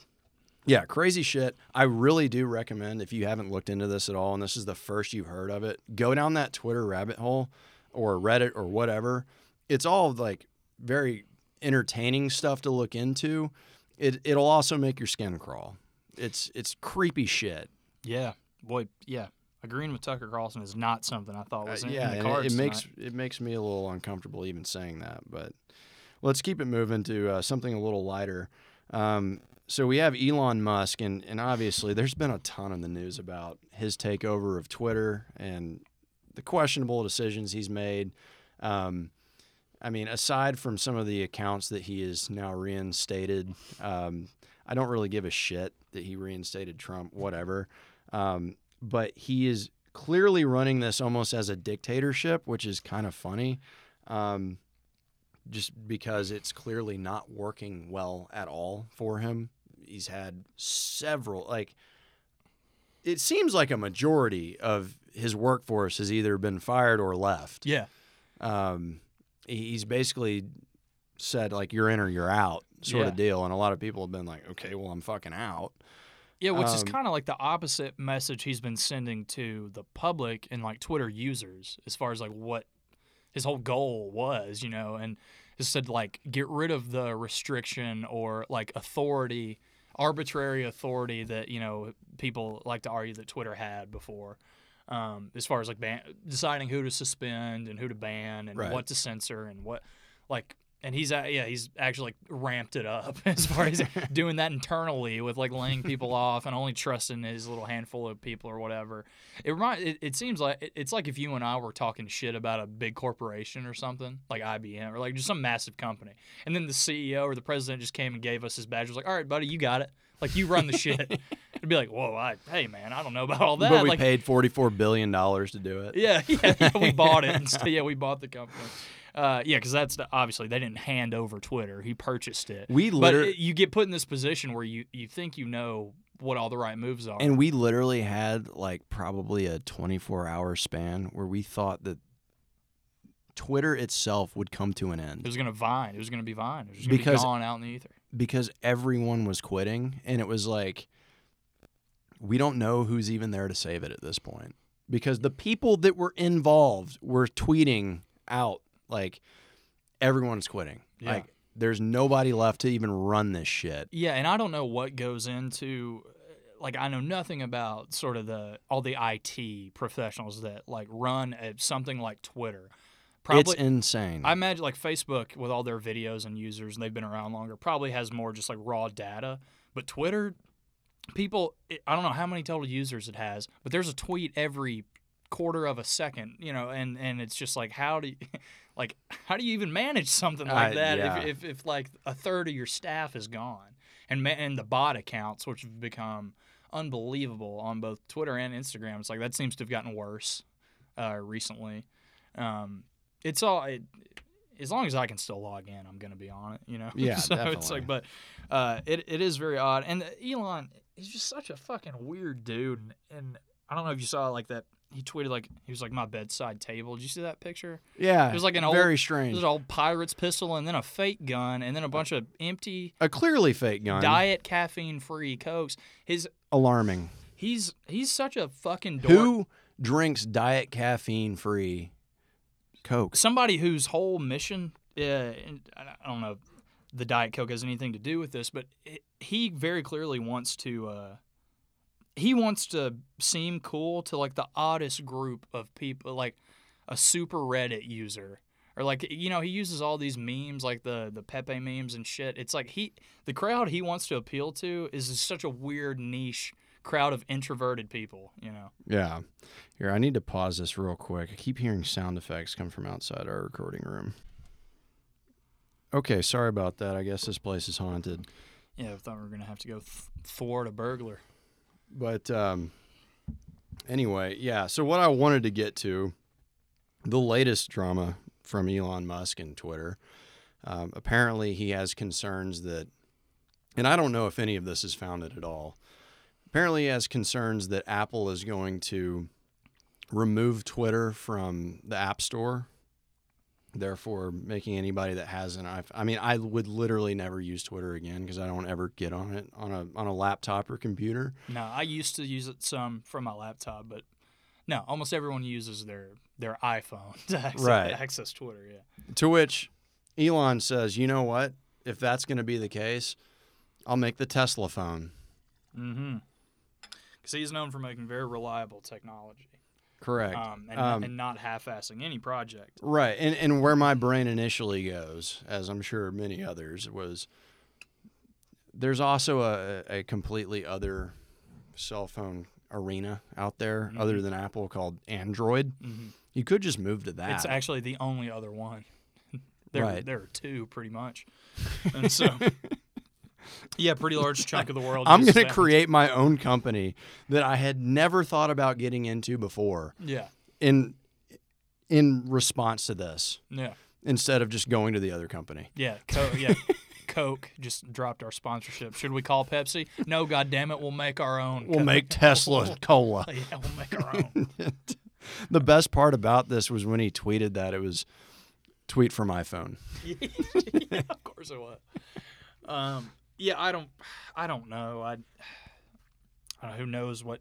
A: yeah, crazy shit. I really do recommend if you haven't looked into this at all and this is the first you've heard of it, go down that Twitter rabbit hole or Reddit or whatever. It's all like very entertaining stuff to look into. It it'll also make your skin crawl. It's it's creepy shit.
B: yeah, boy, yeah. Agreeing with Tucker Carlson is not something I thought
A: Uh,
B: was in,
A: yeah,
B: in the
A: and it- it, makes it makes me a little uncomfortable even saying that. But let's keep it moving to uh, something a little lighter. Um, so we have Elon Musk, and and obviously there's been a ton in the news about his takeover of Twitter and the questionable decisions he's made. Um, I mean, aside from some of the accounts that he is now reinstated, um, I don't really give a shit that he reinstated Trump, whatever. Um, but he is clearly running this almost as a dictatorship, which is kind of funny. Um, just because it's clearly not working well at all for him. He's had several, like, it seems like a majority of his workforce has either been fired or left
B: Yeah,
A: um, he's basically said like you're in or you're out sort
B: Yeah.
A: of deal, and a lot of people have been like, okay, well I'm fucking out.
B: Yeah, which is
A: Um,
B: kind of like the opposite message he's been sending to the public and like Twitter users, as far as like what his whole goal was, you know, and he said like get rid of the restriction or like authority, arbitrary authority that you know people like to argue that Twitter had before. Um, as far as like ban- deciding who to suspend and who to ban and
A: Right.
B: what to censor and what like and he's a- yeah he's actually like ramped it up as far as doing that internally with like laying people off and only trusting his little handful of people or whatever it remind it, it seems like it- it's like if you and I were talking shit about a big corporation or something like IBM or like just some massive company and then the CEO or the president just came and gave us his badge was like all right buddy you got it like you run the shit it'd be like whoa I hey man I don't know about all that
A: but we
B: like
A: paid forty four billion dollars to do it.
B: yeah, yeah, yeah, we bought it. And so, yeah, we bought the company. Uh, yeah, because that's the, obviously they didn't hand over Twitter; he purchased it.
A: We
B: but
A: liter-
B: it- you get put in this position where you you think you know what all the right moves are.
A: And we literally had like probably a 24 hour span where we thought that Twitter itself would come to an end.
B: it was gonna Vine. It was gonna be Vine. It was gonna be gone out in the ether.
A: because everyone was quitting. And it was like, we don't know who's even there to save it at this point because the people that were involved were tweeting out like everyone's quitting.
B: Yeah.
A: Like, there's nobody left to even run this shit.
B: Yeah, and I don't know what goes into uh, like I know nothing about sort of the all the IT professionals that like run at something like Twitter.
A: Probably, it's insane.
B: I imagine like Facebook with all their videos and users, and they've been around longer, probably has more just like raw data. But Twitter, people, it, I don't know how many total users it has, but there's a tweet every quarter of a second, you know, and and it's just like how do you, like how do you even manage something like
A: Uh,
B: that
A: yeah.
B: if, if if like a third of your staff is gone, and ma- and the bot accounts which have become unbelievable on both Twitter and Instagram, it's like that seems to have gotten worse uh, recently. Um, it's all it, as long as I can still log in, I'm gonna be on it. You know.
A: Yeah,
B: so It's like, but uh, it it is very odd, and Elon is just such a fucking weird dude, and, and I don't know if you saw like that. He tweeted like he was like my bedside table. Did you see that picture?
A: yeah.
B: It was like an old-
A: very strange.
B: an old pirate's pistol, and then a fake gun, and then a bunch of empty
A: a clearly fake gun.
B: diet caffeine free cokes. His
A: Alarming.
B: he's he's such a fucking dork.
A: Who drinks diet caffeine free Coke?
B: somebody whose whole mission, uh, I don't know, if the diet coke has anything to do with this, but it, he very clearly wants to uh, he wants to seem cool to like the oddest group of people, like a super Reddit user. Or like you know he uses all these memes like the the Pepe memes and shit. It's like he the crowd he wants to appeal to is such a weird niche crowd of introverted people. You know.
A: Yeah. Here, I need to pause this real quick. I keep hearing sound effects come from outside our recording room. Okay, sorry about that. I guess this place is haunted.
B: Yeah, I thought we were gonna have to go th- thwart a burglar.
A: But um, anyway, yeah. So what I wanted to get to, the latest drama from Elon Musk and Twitter. Um, apparently, he has concerns that, and I don't know if any of this is founded at all. Apparently, he has concerns that Apple is going to remove Twitter from the App Store therefore making anybody that has an iPhone. I mean, I would literally never use Twitter again because I don't ever get on it on a on a laptop or computer.
B: No, I used to use it some from my laptop, but no, almost everyone uses their their iPhone to access,
A: Right.
B: access Twitter. Yeah.
A: To which Elon says, "You know what? If that's going to be the case, I'll make the Tesla phone."
B: Mm-hmm. Because he's known for making very reliable technology,
A: Correct.
B: um, and,
A: Um,
B: and not half-assing any project.
A: Right. And and where my brain initially goes, as I'm sure many others, was there's also a, a completely other cell phone arena out there
B: Mhm.
A: other than Apple called Android.
B: Mhm.
A: You could just move to that.
B: It's actually the only other one. there,
A: Right.
B: there are two, pretty much, and so yeah, pretty large chunk of the world.
A: I'm going to create my own company that I had never thought about getting into before
B: Yeah,
A: in in response to this
B: yeah,
A: instead of just going to the other company.
B: yeah. Co- yeah. Coke just dropped our sponsorship. Should we call Pepsi? No, God damn it, we'll make our own.
A: We'll make Tesla cola.
B: yeah, we'll make our own.
A: the best part about this was when he tweeted that it was tweet from iPhone.
B: yeah, of course it was. Um, yeah, I don't, I don't know. I, I don't know, who knows what,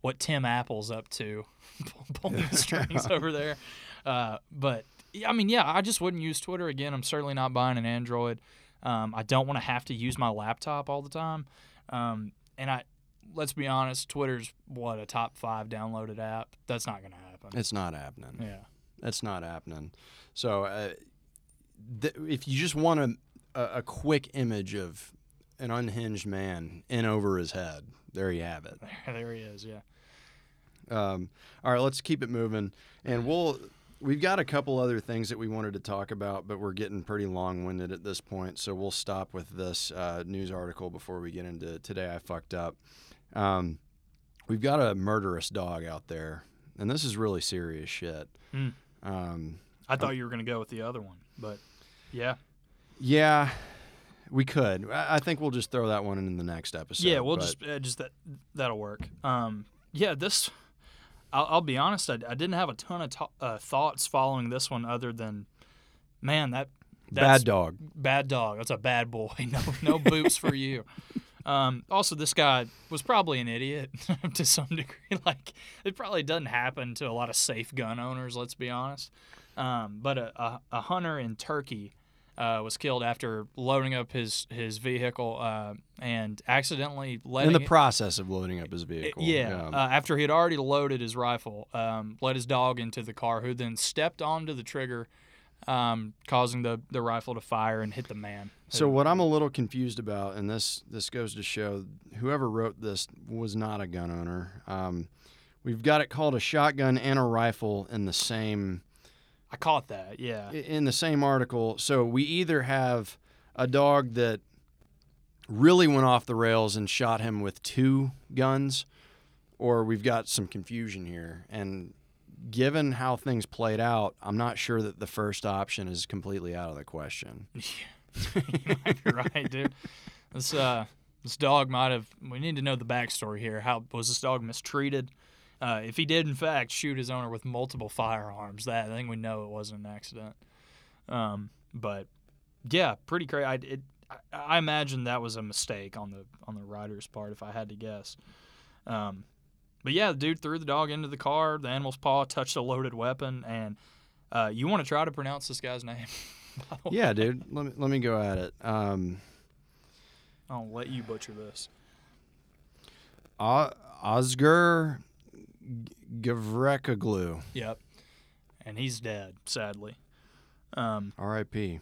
B: what Tim Apple's up to, pulling the strings over there. Uh, but I mean, yeah, I just wouldn't use Twitter again. I'm certainly not buying an Android. Um, I don't want to have to use my laptop all the time. Um, and I, let's be honest, Twitter's what a top five downloaded app. That's not going to happen.
A: It's not happening.
B: Yeah.
A: That's not happening. So uh, th- if you just want a, a, a quick image of an unhinged man in over his head, there you have it.
B: There, he is. Yeah.
A: Um, all right, let's keep it moving, and we'll. We've got a couple other things that we wanted to talk about, but we're getting pretty long-winded at this point, so we'll stop with this uh, news article before we get into today. I fucked up. Um, we've got a murderous dog out there, and this is really serious shit.
B: Hmm.
A: Um,
B: I thought you were going to go with the other one, but yeah.
A: yeah, we could. I think we'll just throw that one in the next episode.
B: yeah, we'll
A: but-
B: just uh, just that that'll work. Um, yeah, this. I'll, I'll be honest. I, I didn't have a ton of to- uh, thoughts following this one, other than, man, that that's
A: bad dog.
B: bad dog. That's a bad boy. No, no boots for you. Um, also, this guy was probably an idiot to some degree. Like, it probably doesn't happen to a lot of safe gun owners. Let's be honest. Um, but a, a, a hunter in Turkey uh, was killed after loading up his his vehicle uh, and accidentally letting
A: In the process of loading up his vehicle.
B: yeah, Uh, after he had already loaded his rifle, um, let his dog into the car, who then stepped onto the trigger, um, causing the, the rifle to fire and hit the man.
A: So what I'm a little confused about, and this this goes to show whoever wrote this was not a gun owner. Um, we've got it called a shotgun and a rifle in the same
B: I caught that. Yeah.
A: in the same article. So we either have a dog that really went off the rails and shot him with two guns, or we've got some confusion here. And given how things played out, I'm not sure that the first option is completely out of the question. Yeah.
B: you might be right, dude. This uh, this dog might have. We need to know the backstory here. How was this dog mistreated? Uh, if he did in fact shoot his owner with multiple firearms, that I think we know it wasn't an accident. Um, but yeah, pretty crazy. I, it, I, I imagine that was a mistake on the on the rider's part, if I had to guess. Um, but yeah, the dude threw the dog into the car. The animal's paw touched a loaded weapon, and uh, you want to try to pronounce this guy's name? by the way?
A: Yeah, dude. Let me let me go at it. Um,
B: I'll let you butcher this.
A: O- Oscar Gavrekoglu,
B: Yep. And he's dead, sadly. Um,
A: R.I.P.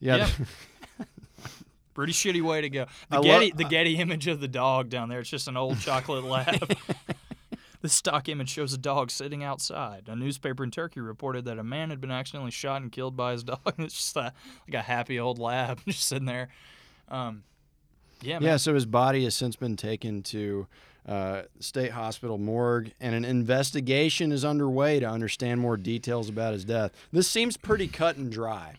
A: Yeah,
B: Yep. pretty shitty way to go. The
A: I lo-
B: Getty, the Getty image of the dog down there. It's just an old chocolate lab. the stock image shows a dog sitting outside. A newspaper in Turkey reported that a man had been accidentally shot and killed by his dog. it's just a, like a happy old lab just sitting there. Um, yeah, man.
A: yeah. So his body has since been taken to uh, state hospital morgue, and an investigation is underway to understand more details about his death. This seems pretty cut and dry.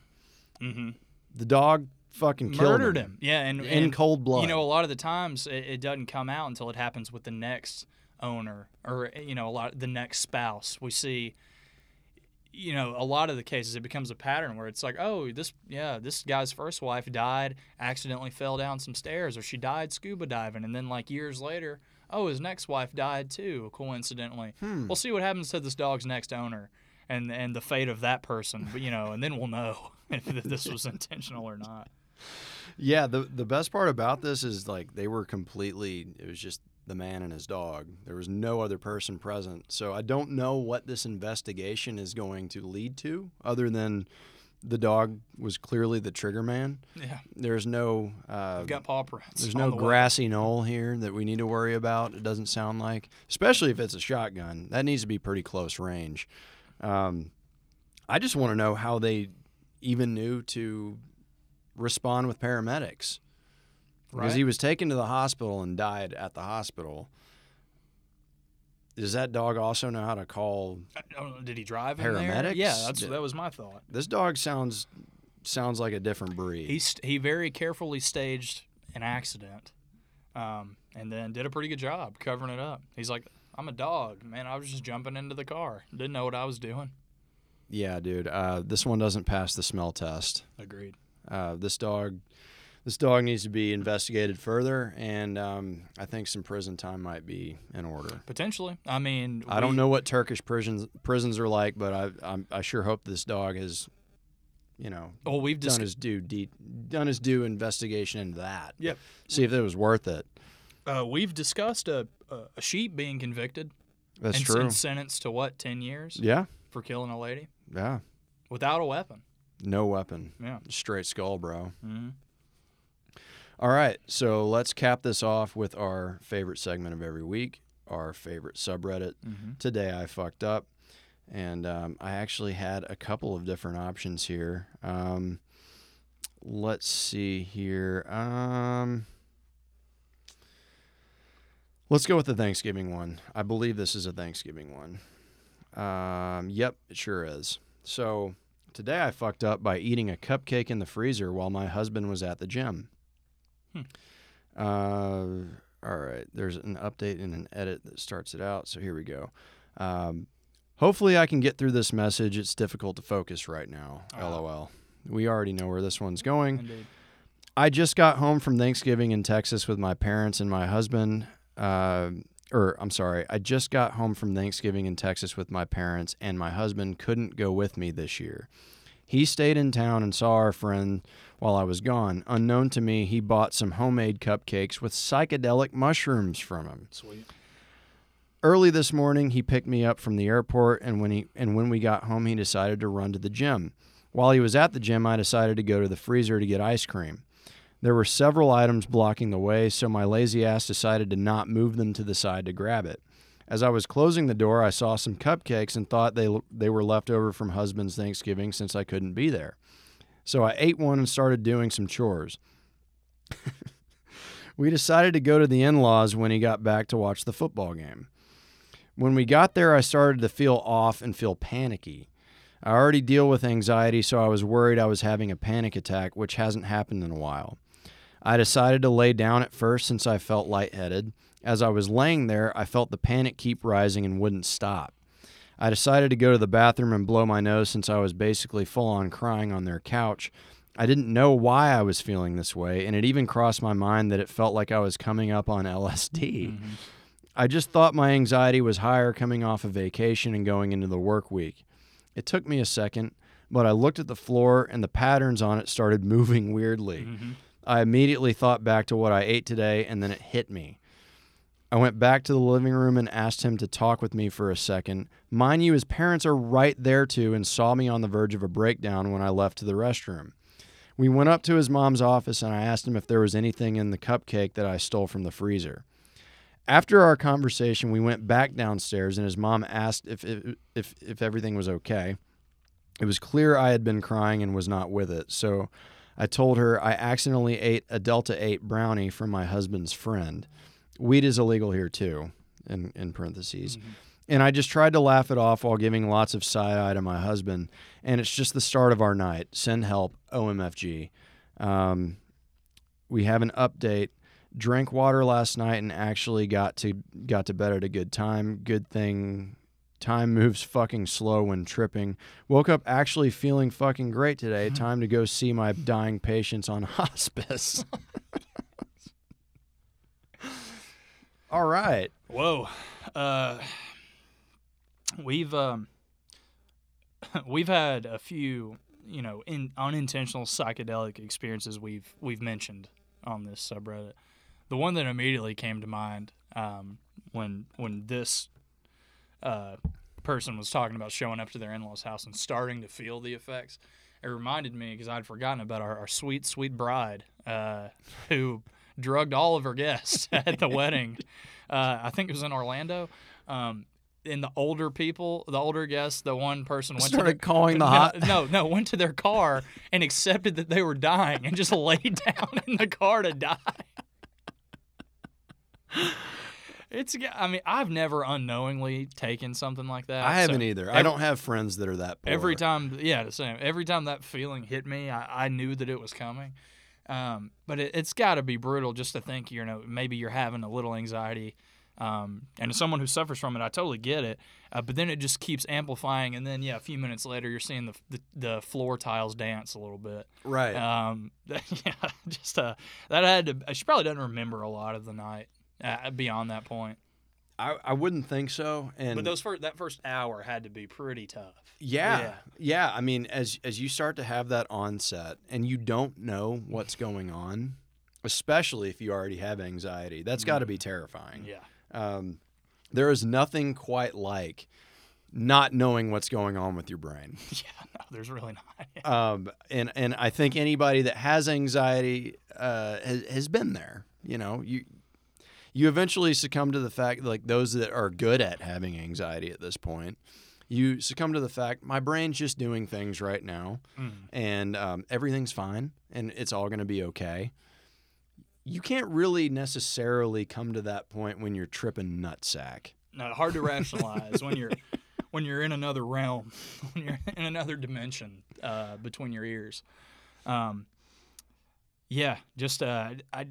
B: hmm
A: The dog fucking killed
B: murdered
A: him,
B: him. Yeah, and
A: in
B: and,
A: cold blood.
B: You know, a lot of the times it, it doesn't come out until it happens with the next owner or you know a lot the next spouse. We see, you know, a lot of the cases it becomes a pattern where it's like, oh, this yeah, this guy's first wife died, accidentally fell down some stairs, or she died scuba diving, and then like years later, oh, his next wife died too, coincidentally.
A: Hmm.
B: We'll see what happens to this dog's next owner. And, and the fate of that person, but you know, and then we'll know if this was intentional or not.
A: Yeah, the the best part about this is like they were completely it was just the man and his dog. There was no other person present. So I don't know what this investigation is going to lead to other than the dog was clearly the trigger man.
B: Yeah,
A: There's no uh,
B: we've got paw prints.
A: there's no
B: the way.
A: grassy knoll here that we need to worry about. It doesn't sound like, especially if it's a shotgun. That needs to be pretty close range. Um, I just want to know how they even knew to respond with paramedics because he was taken to the hospital and died at the hospital. Does that dog also know how to call?
B: Know, Did he drive there?
A: Paramedics?
B: Yeah, that's that was my thought.
A: This dog sounds sounds like a different breed.
B: He st- he very carefully staged an accident, um, and then did a pretty good job covering it up. He's like, "I'm a dog, man. I was just jumping into the car. Didn't know what I was doing."
A: yeah, dude. Uh, this one doesn't pass the smell test.
B: Agreed.
A: Uh, this dog, this dog needs to be investigated further, and um, I think some prison time might be in order.
B: Potentially. I mean,
A: I don't know what Turkish prisons prisons are like, but I I'm, I sure hope this dog has, you know,
B: Well, we've
A: done
B: just
A: his due de- done his due investigation into that.
B: Yep.
A: See if it was worth it.
B: uh, we've discussed a, a sheep being convicted
A: That's
B: and,
A: true.
B: and sentenced to what ten years
A: Yeah.
B: for killing a lady
A: Yeah.
B: without a weapon.
A: No weapon.
B: Yeah.
A: Straight skull, bro.
B: hmm
A: All right, so let's cap this off with our favorite segment of every week, our favorite subreddit.
B: hmm
A: Today I fucked up, and um, I actually had a couple of different options here. Um, let's see here. Um, let's go with the Thanksgiving one. I believe this is a Thanksgiving one. Um, yep, it sure is. So today I fucked up by eating a cupcake in the freezer while my husband was at the gym.
B: Hmm.
A: Uh, all right, there's an update and an edit that starts it out. So here we go. Um, hopefully, I can get through this message. It's difficult to focus right now.
B: Ah.
A: LOL. We already know where this one's going.
B: Indeed.
A: I just got home from Thanksgiving in Texas with my parents and my husband. Uh, or I'm sorry, I just got home from Thanksgiving in Texas with my parents, and my husband couldn't go with me this year. He stayed in town and saw our friend while I was gone. Unknown to me, he bought some homemade cupcakes with psychedelic mushrooms from him.
B: Sweet.
A: Early this morning, he picked me up from the airport, and when he and when we got home, he decided to run to the gym. While he was at the gym, I decided to go to the freezer to get ice cream. There were several items blocking the way, so my lazy ass decided to not move them to the side to grab it. As I was closing the door, I saw some cupcakes and thought they they were left over from husband's Thanksgiving since I couldn't be there. So I ate one and started doing some chores. we decided to go to the in-laws when he got back to watch the football game. When we got there, I started to feel off and feel panicky. I already deal with anxiety, so I was worried I was having a panic attack, which hasn't happened in a while. I decided to lay down at first since I felt lightheaded. As I was laying there, I felt the panic keep rising and wouldn't stop. I decided to go to the bathroom and blow my nose since I was basically full on crying on their couch. I didn't know why I was feeling this way, and it even crossed my mind that it felt like I was coming up on LSD.
B: Mhm.
A: I just thought my anxiety was higher coming off a vacation and going into the work week. It took me a second, but I looked at the floor and the patterns on it started moving weirdly.
B: Mhm.
A: I immediately thought back to what I ate today, and then it hit me. I went back to the living room and asked him to talk with me for a second. Mind you, his parents are right there too and saw me on the verge of a breakdown when I left to the restroom. We went up to his mom's office and I asked him if there was anything in the cupcake that I stole from the freezer. After our conversation, we went back downstairs and his mom asked if, if, if, if everything was okay. It was clear I had been crying and was not with it, so I told her I accidentally ate a Delta 8 brownie from my husband's friend. Weed is illegal here too, in, in parentheses.
B: Mm-hmm.
A: And I just tried to laugh it off while giving lots of side eye to my husband. And it's just the start of our night. Send help, OMFG. Um, we have an update. Drank water last night and actually got to got to bed at a good time. Good thing time moves fucking slow when tripping. Woke up actually feeling fucking great today. Time to go see my dying patients on hospice. All right.
B: Whoa. Uh, we've um, we've had a few, you know, in unintentional psychedelic experiences we've we've mentioned on this subreddit. The one that immediately came to mind um, when when this uh, person was talking about showing up to their in-laws' house and starting to feel the effects. It reminded me because I'd forgotten about our, our sweet sweet bride uh, who drugged all of her guests at the wedding. Uh, I think it was in Orlando. Um, and the older people, the older guests, the one person went
A: Started
B: to the,
A: calling the
B: no,
A: hot.
B: no, no, went to their car and accepted that they were dying and just laid down in the car to die. It's, I mean, I've never unknowingly taken something like that.
A: I haven't either. I don't have friends that are that poor.
B: Every time, yeah, the same. Every time that feeling hit me, I, I knew that it was coming. Um, but it, it's got to be brutal just to think, you know, maybe you're having a little anxiety. Um, and as someone who suffers from it, I totally get it. Uh, but then it just keeps amplifying, and then yeah, a few minutes later, you're seeing the the, the floor tiles dance a little bit.
A: right.
B: Um, yeah, just uh, that had to. She probably doesn't remember a lot of the night uh, beyond that point.
A: I, I wouldn't think so. And
B: But those first that first hour had to be pretty tough.
A: yeah,
B: Yeah.
A: yeah, I mean, as as you start to have that onset and you don't know what's going on, especially if you already have anxiety, that's got to be terrifying.
B: Yeah.
A: Um, there is nothing quite like not knowing what's going on with your brain.
B: Yeah, no, there's really not.
A: um, and and I think anybody that has anxiety uh, has, has been there. You know, you you eventually succumb to the fact, like those that are good at having anxiety at this point, you succumb to the fact my brain's just doing things right now,
B: Mm.
A: and um, everything's fine, and it's all going to be okay. You can't really necessarily come to that point when you're tripping nutsack.
B: No, hard to rationalize when you're when you're in another realm, when you're in another dimension uh, between your ears. Um, yeah, just uh, I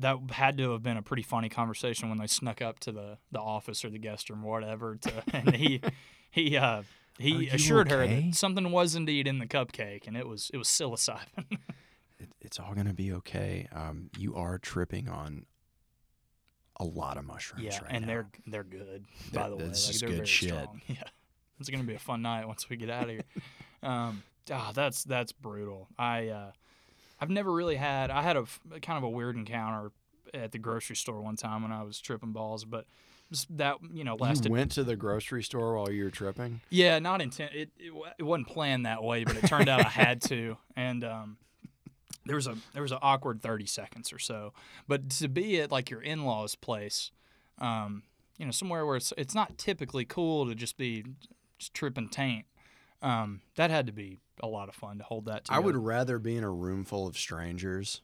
B: that had to have been a pretty funny conversation when they snuck up to the, the office or the guest room or whatever. To, and he he uh, he assured her that something was indeed in the cupcake, and it was it was psilocybin.
A: It, it's all going to be okay. Um, you are tripping on a lot of mushrooms
B: yeah,
A: right
B: and
A: now.
B: they're they're good. By the way,
A: this
B: like,
A: is
B: they're
A: good
B: very
A: shit.
B: strong. Yeah, it's gonna be a fun night once we get out of here. um, ah, that's that's brutal. I uh, I've never really had. I had a kind of a weird encounter at the grocery store one time when I was tripping balls, but that you know lasted.
A: You went to the grocery store while you were tripping.
B: Yeah, not intent. It, it it wasn't planned that way, but it turned out I had to, and um, there was a there was an awkward thirty seconds or so. But to be at like your in laws' place, um, you know, somewhere where it's it's not typically cool to just be just tripping taint. Um, that had to be a lot of fun to hold that.
A: I would rather be in a room full of strangers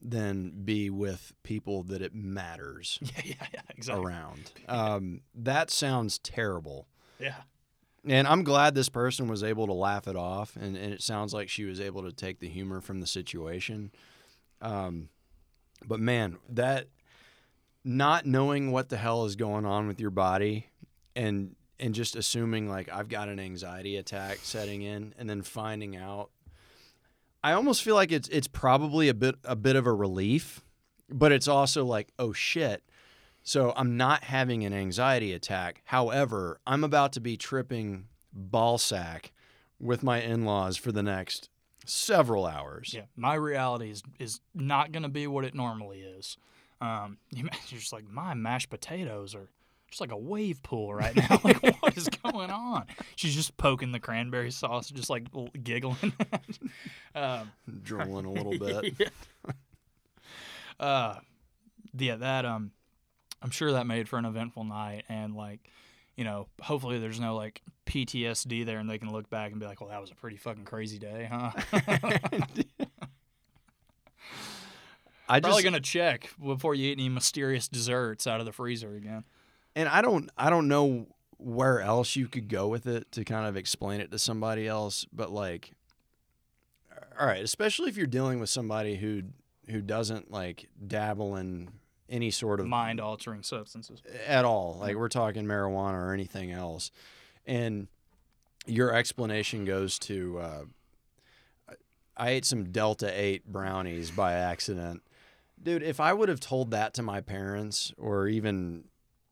A: than be with people that it matters
B: Yeah, yeah, yeah, exactly.
A: around. Um, that sounds terrible.
B: Yeah,
A: And I'm glad this person was able to laugh it off, and, and it sounds like she was able to take the humor from the situation. Um, but man, that not knowing what the hell is going on with your body, and and just assuming like I've got an anxiety attack setting in, and then finding out, I almost feel like it's it's probably a bit a bit of a relief, but it's also like oh shit. So I'm not having an anxiety attack. However, I'm about to be tripping ball sack with my in-laws for the next several hours.
B: Yeah, my reality is is not going to be what it normally is. Um, you- you're just like my mashed potatoes are just like a wave pool right now. like what is going on? She's just poking the cranberry sauce, just like giggling. um,
A: Drooling a little bit.
B: yeah. Uh, yeah, that um, I'm sure that made for an eventful night, and like, you know, hopefully there's no like PTSD there, and they can look back and be like, well, that was a pretty fucking crazy day, huh?
A: I am
B: Probably
A: just
B: gonna check before you eat any mysterious desserts out of the freezer again.
A: And I don't I don't know where else you could go with it to kind of explain it to somebody else, but like all right, especially if you're dealing with somebody who who doesn't like dabble in any sort of
B: Mind altering substances.
A: at all. Like we're talking marijuana or anything else. And your explanation goes to uh, I ate some Delta 8 brownies by accident. Dude, if I would have told that to my parents or even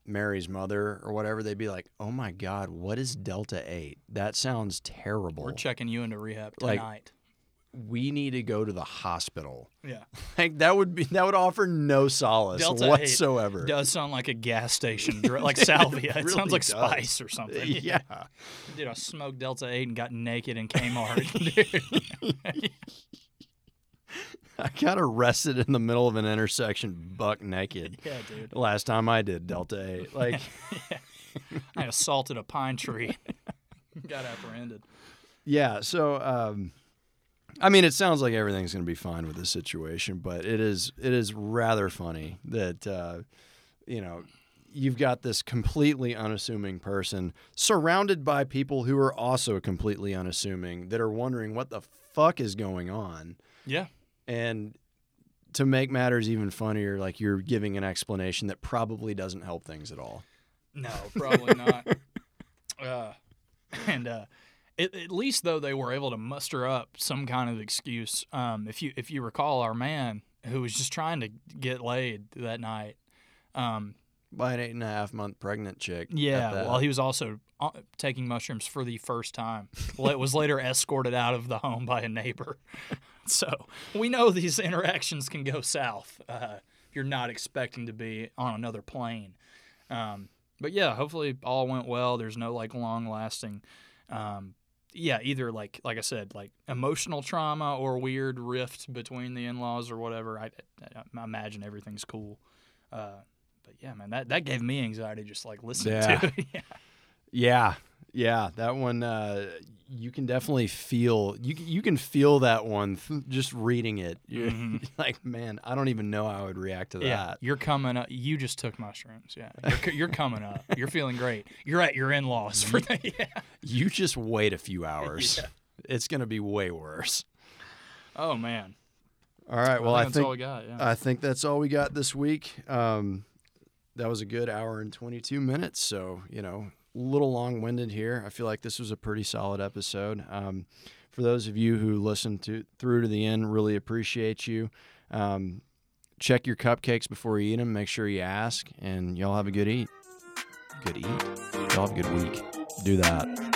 A: Mary's mother or whatever, they'd be like, oh my God, what is Delta 8? That sounds terrible.
B: We're checking you into rehab
A: Like-
B: tonight.
A: we need to go to the hospital.
B: yeah,
A: Like that would be that would offer no solace
B: Delta 8
A: whatsoever.
B: does sound like a gas station, like salvia. It,
A: really
B: sounds like
A: does.
B: spice or something.
A: yeah.
B: Dude, I smoked Delta 8 and got naked in Kmart.
A: I got arrested in the middle of an intersection buck naked.
B: yeah, dude.
A: Last time I did Delta 8. Like
B: I assaulted a pine tree. got apprehended.
A: yeah, so um I mean it sounds like everything's going to be fine with this situation, but it is it is rather funny that uh you know, you've got this completely unassuming person surrounded by people who are also completely unassuming that are wondering what the fuck is going on.
B: Yeah.
A: And to make matters even funnier, like you're giving an explanation that probably doesn't help things at all.
B: No, probably not. uh, and uh, at, at least though they were able to muster up some kind of excuse. Um, if you if you recall, our man who was just trying to get laid that night. Um,
A: By an eight and a half month pregnant chick.
B: yeah, well, he was also uh, taking mushrooms for the first time. Well, it was later escorted out of the home by a neighbor. So we know these interactions can go south. Uh, you're not expecting to be on another plane. Um, but yeah, hopefully all went well. There's no like long lasting, um, yeah, either like like I said, like emotional trauma or weird rift between the in laws or whatever. I, I imagine everything's cool. Uh, but yeah, man, that, that gave me anxiety just like listening
A: Yeah.
B: to it. yeah.
A: Yeah, yeah, that one. Uh, you can definitely feel you. You can feel that one th- just reading it. You're
B: Mhm.
A: like, man, I don't even know how I would react to
B: Yeah,
A: that.
B: you're coming up. You just took mushrooms. Yeah, you're, you're coming up. You're feeling great. You're at your in-laws for the yeah.
A: You just wait a few hours.
B: Yeah.
A: It's gonna be way worse.
B: Oh man.
A: All right. Well, I think
B: all we got. Yeah.
A: I think that's all we got this week. Um, that was a good hour and 22 minutes. So, you know, little long winded here. I feel like this was a pretty solid episode. Um, for those of you who listened to through to the end, really appreciate you. Um, check your cupcakes before you eat them. Make sure you ask, and y'all have a good eat. Good eat. Y'all have a good week. Do that.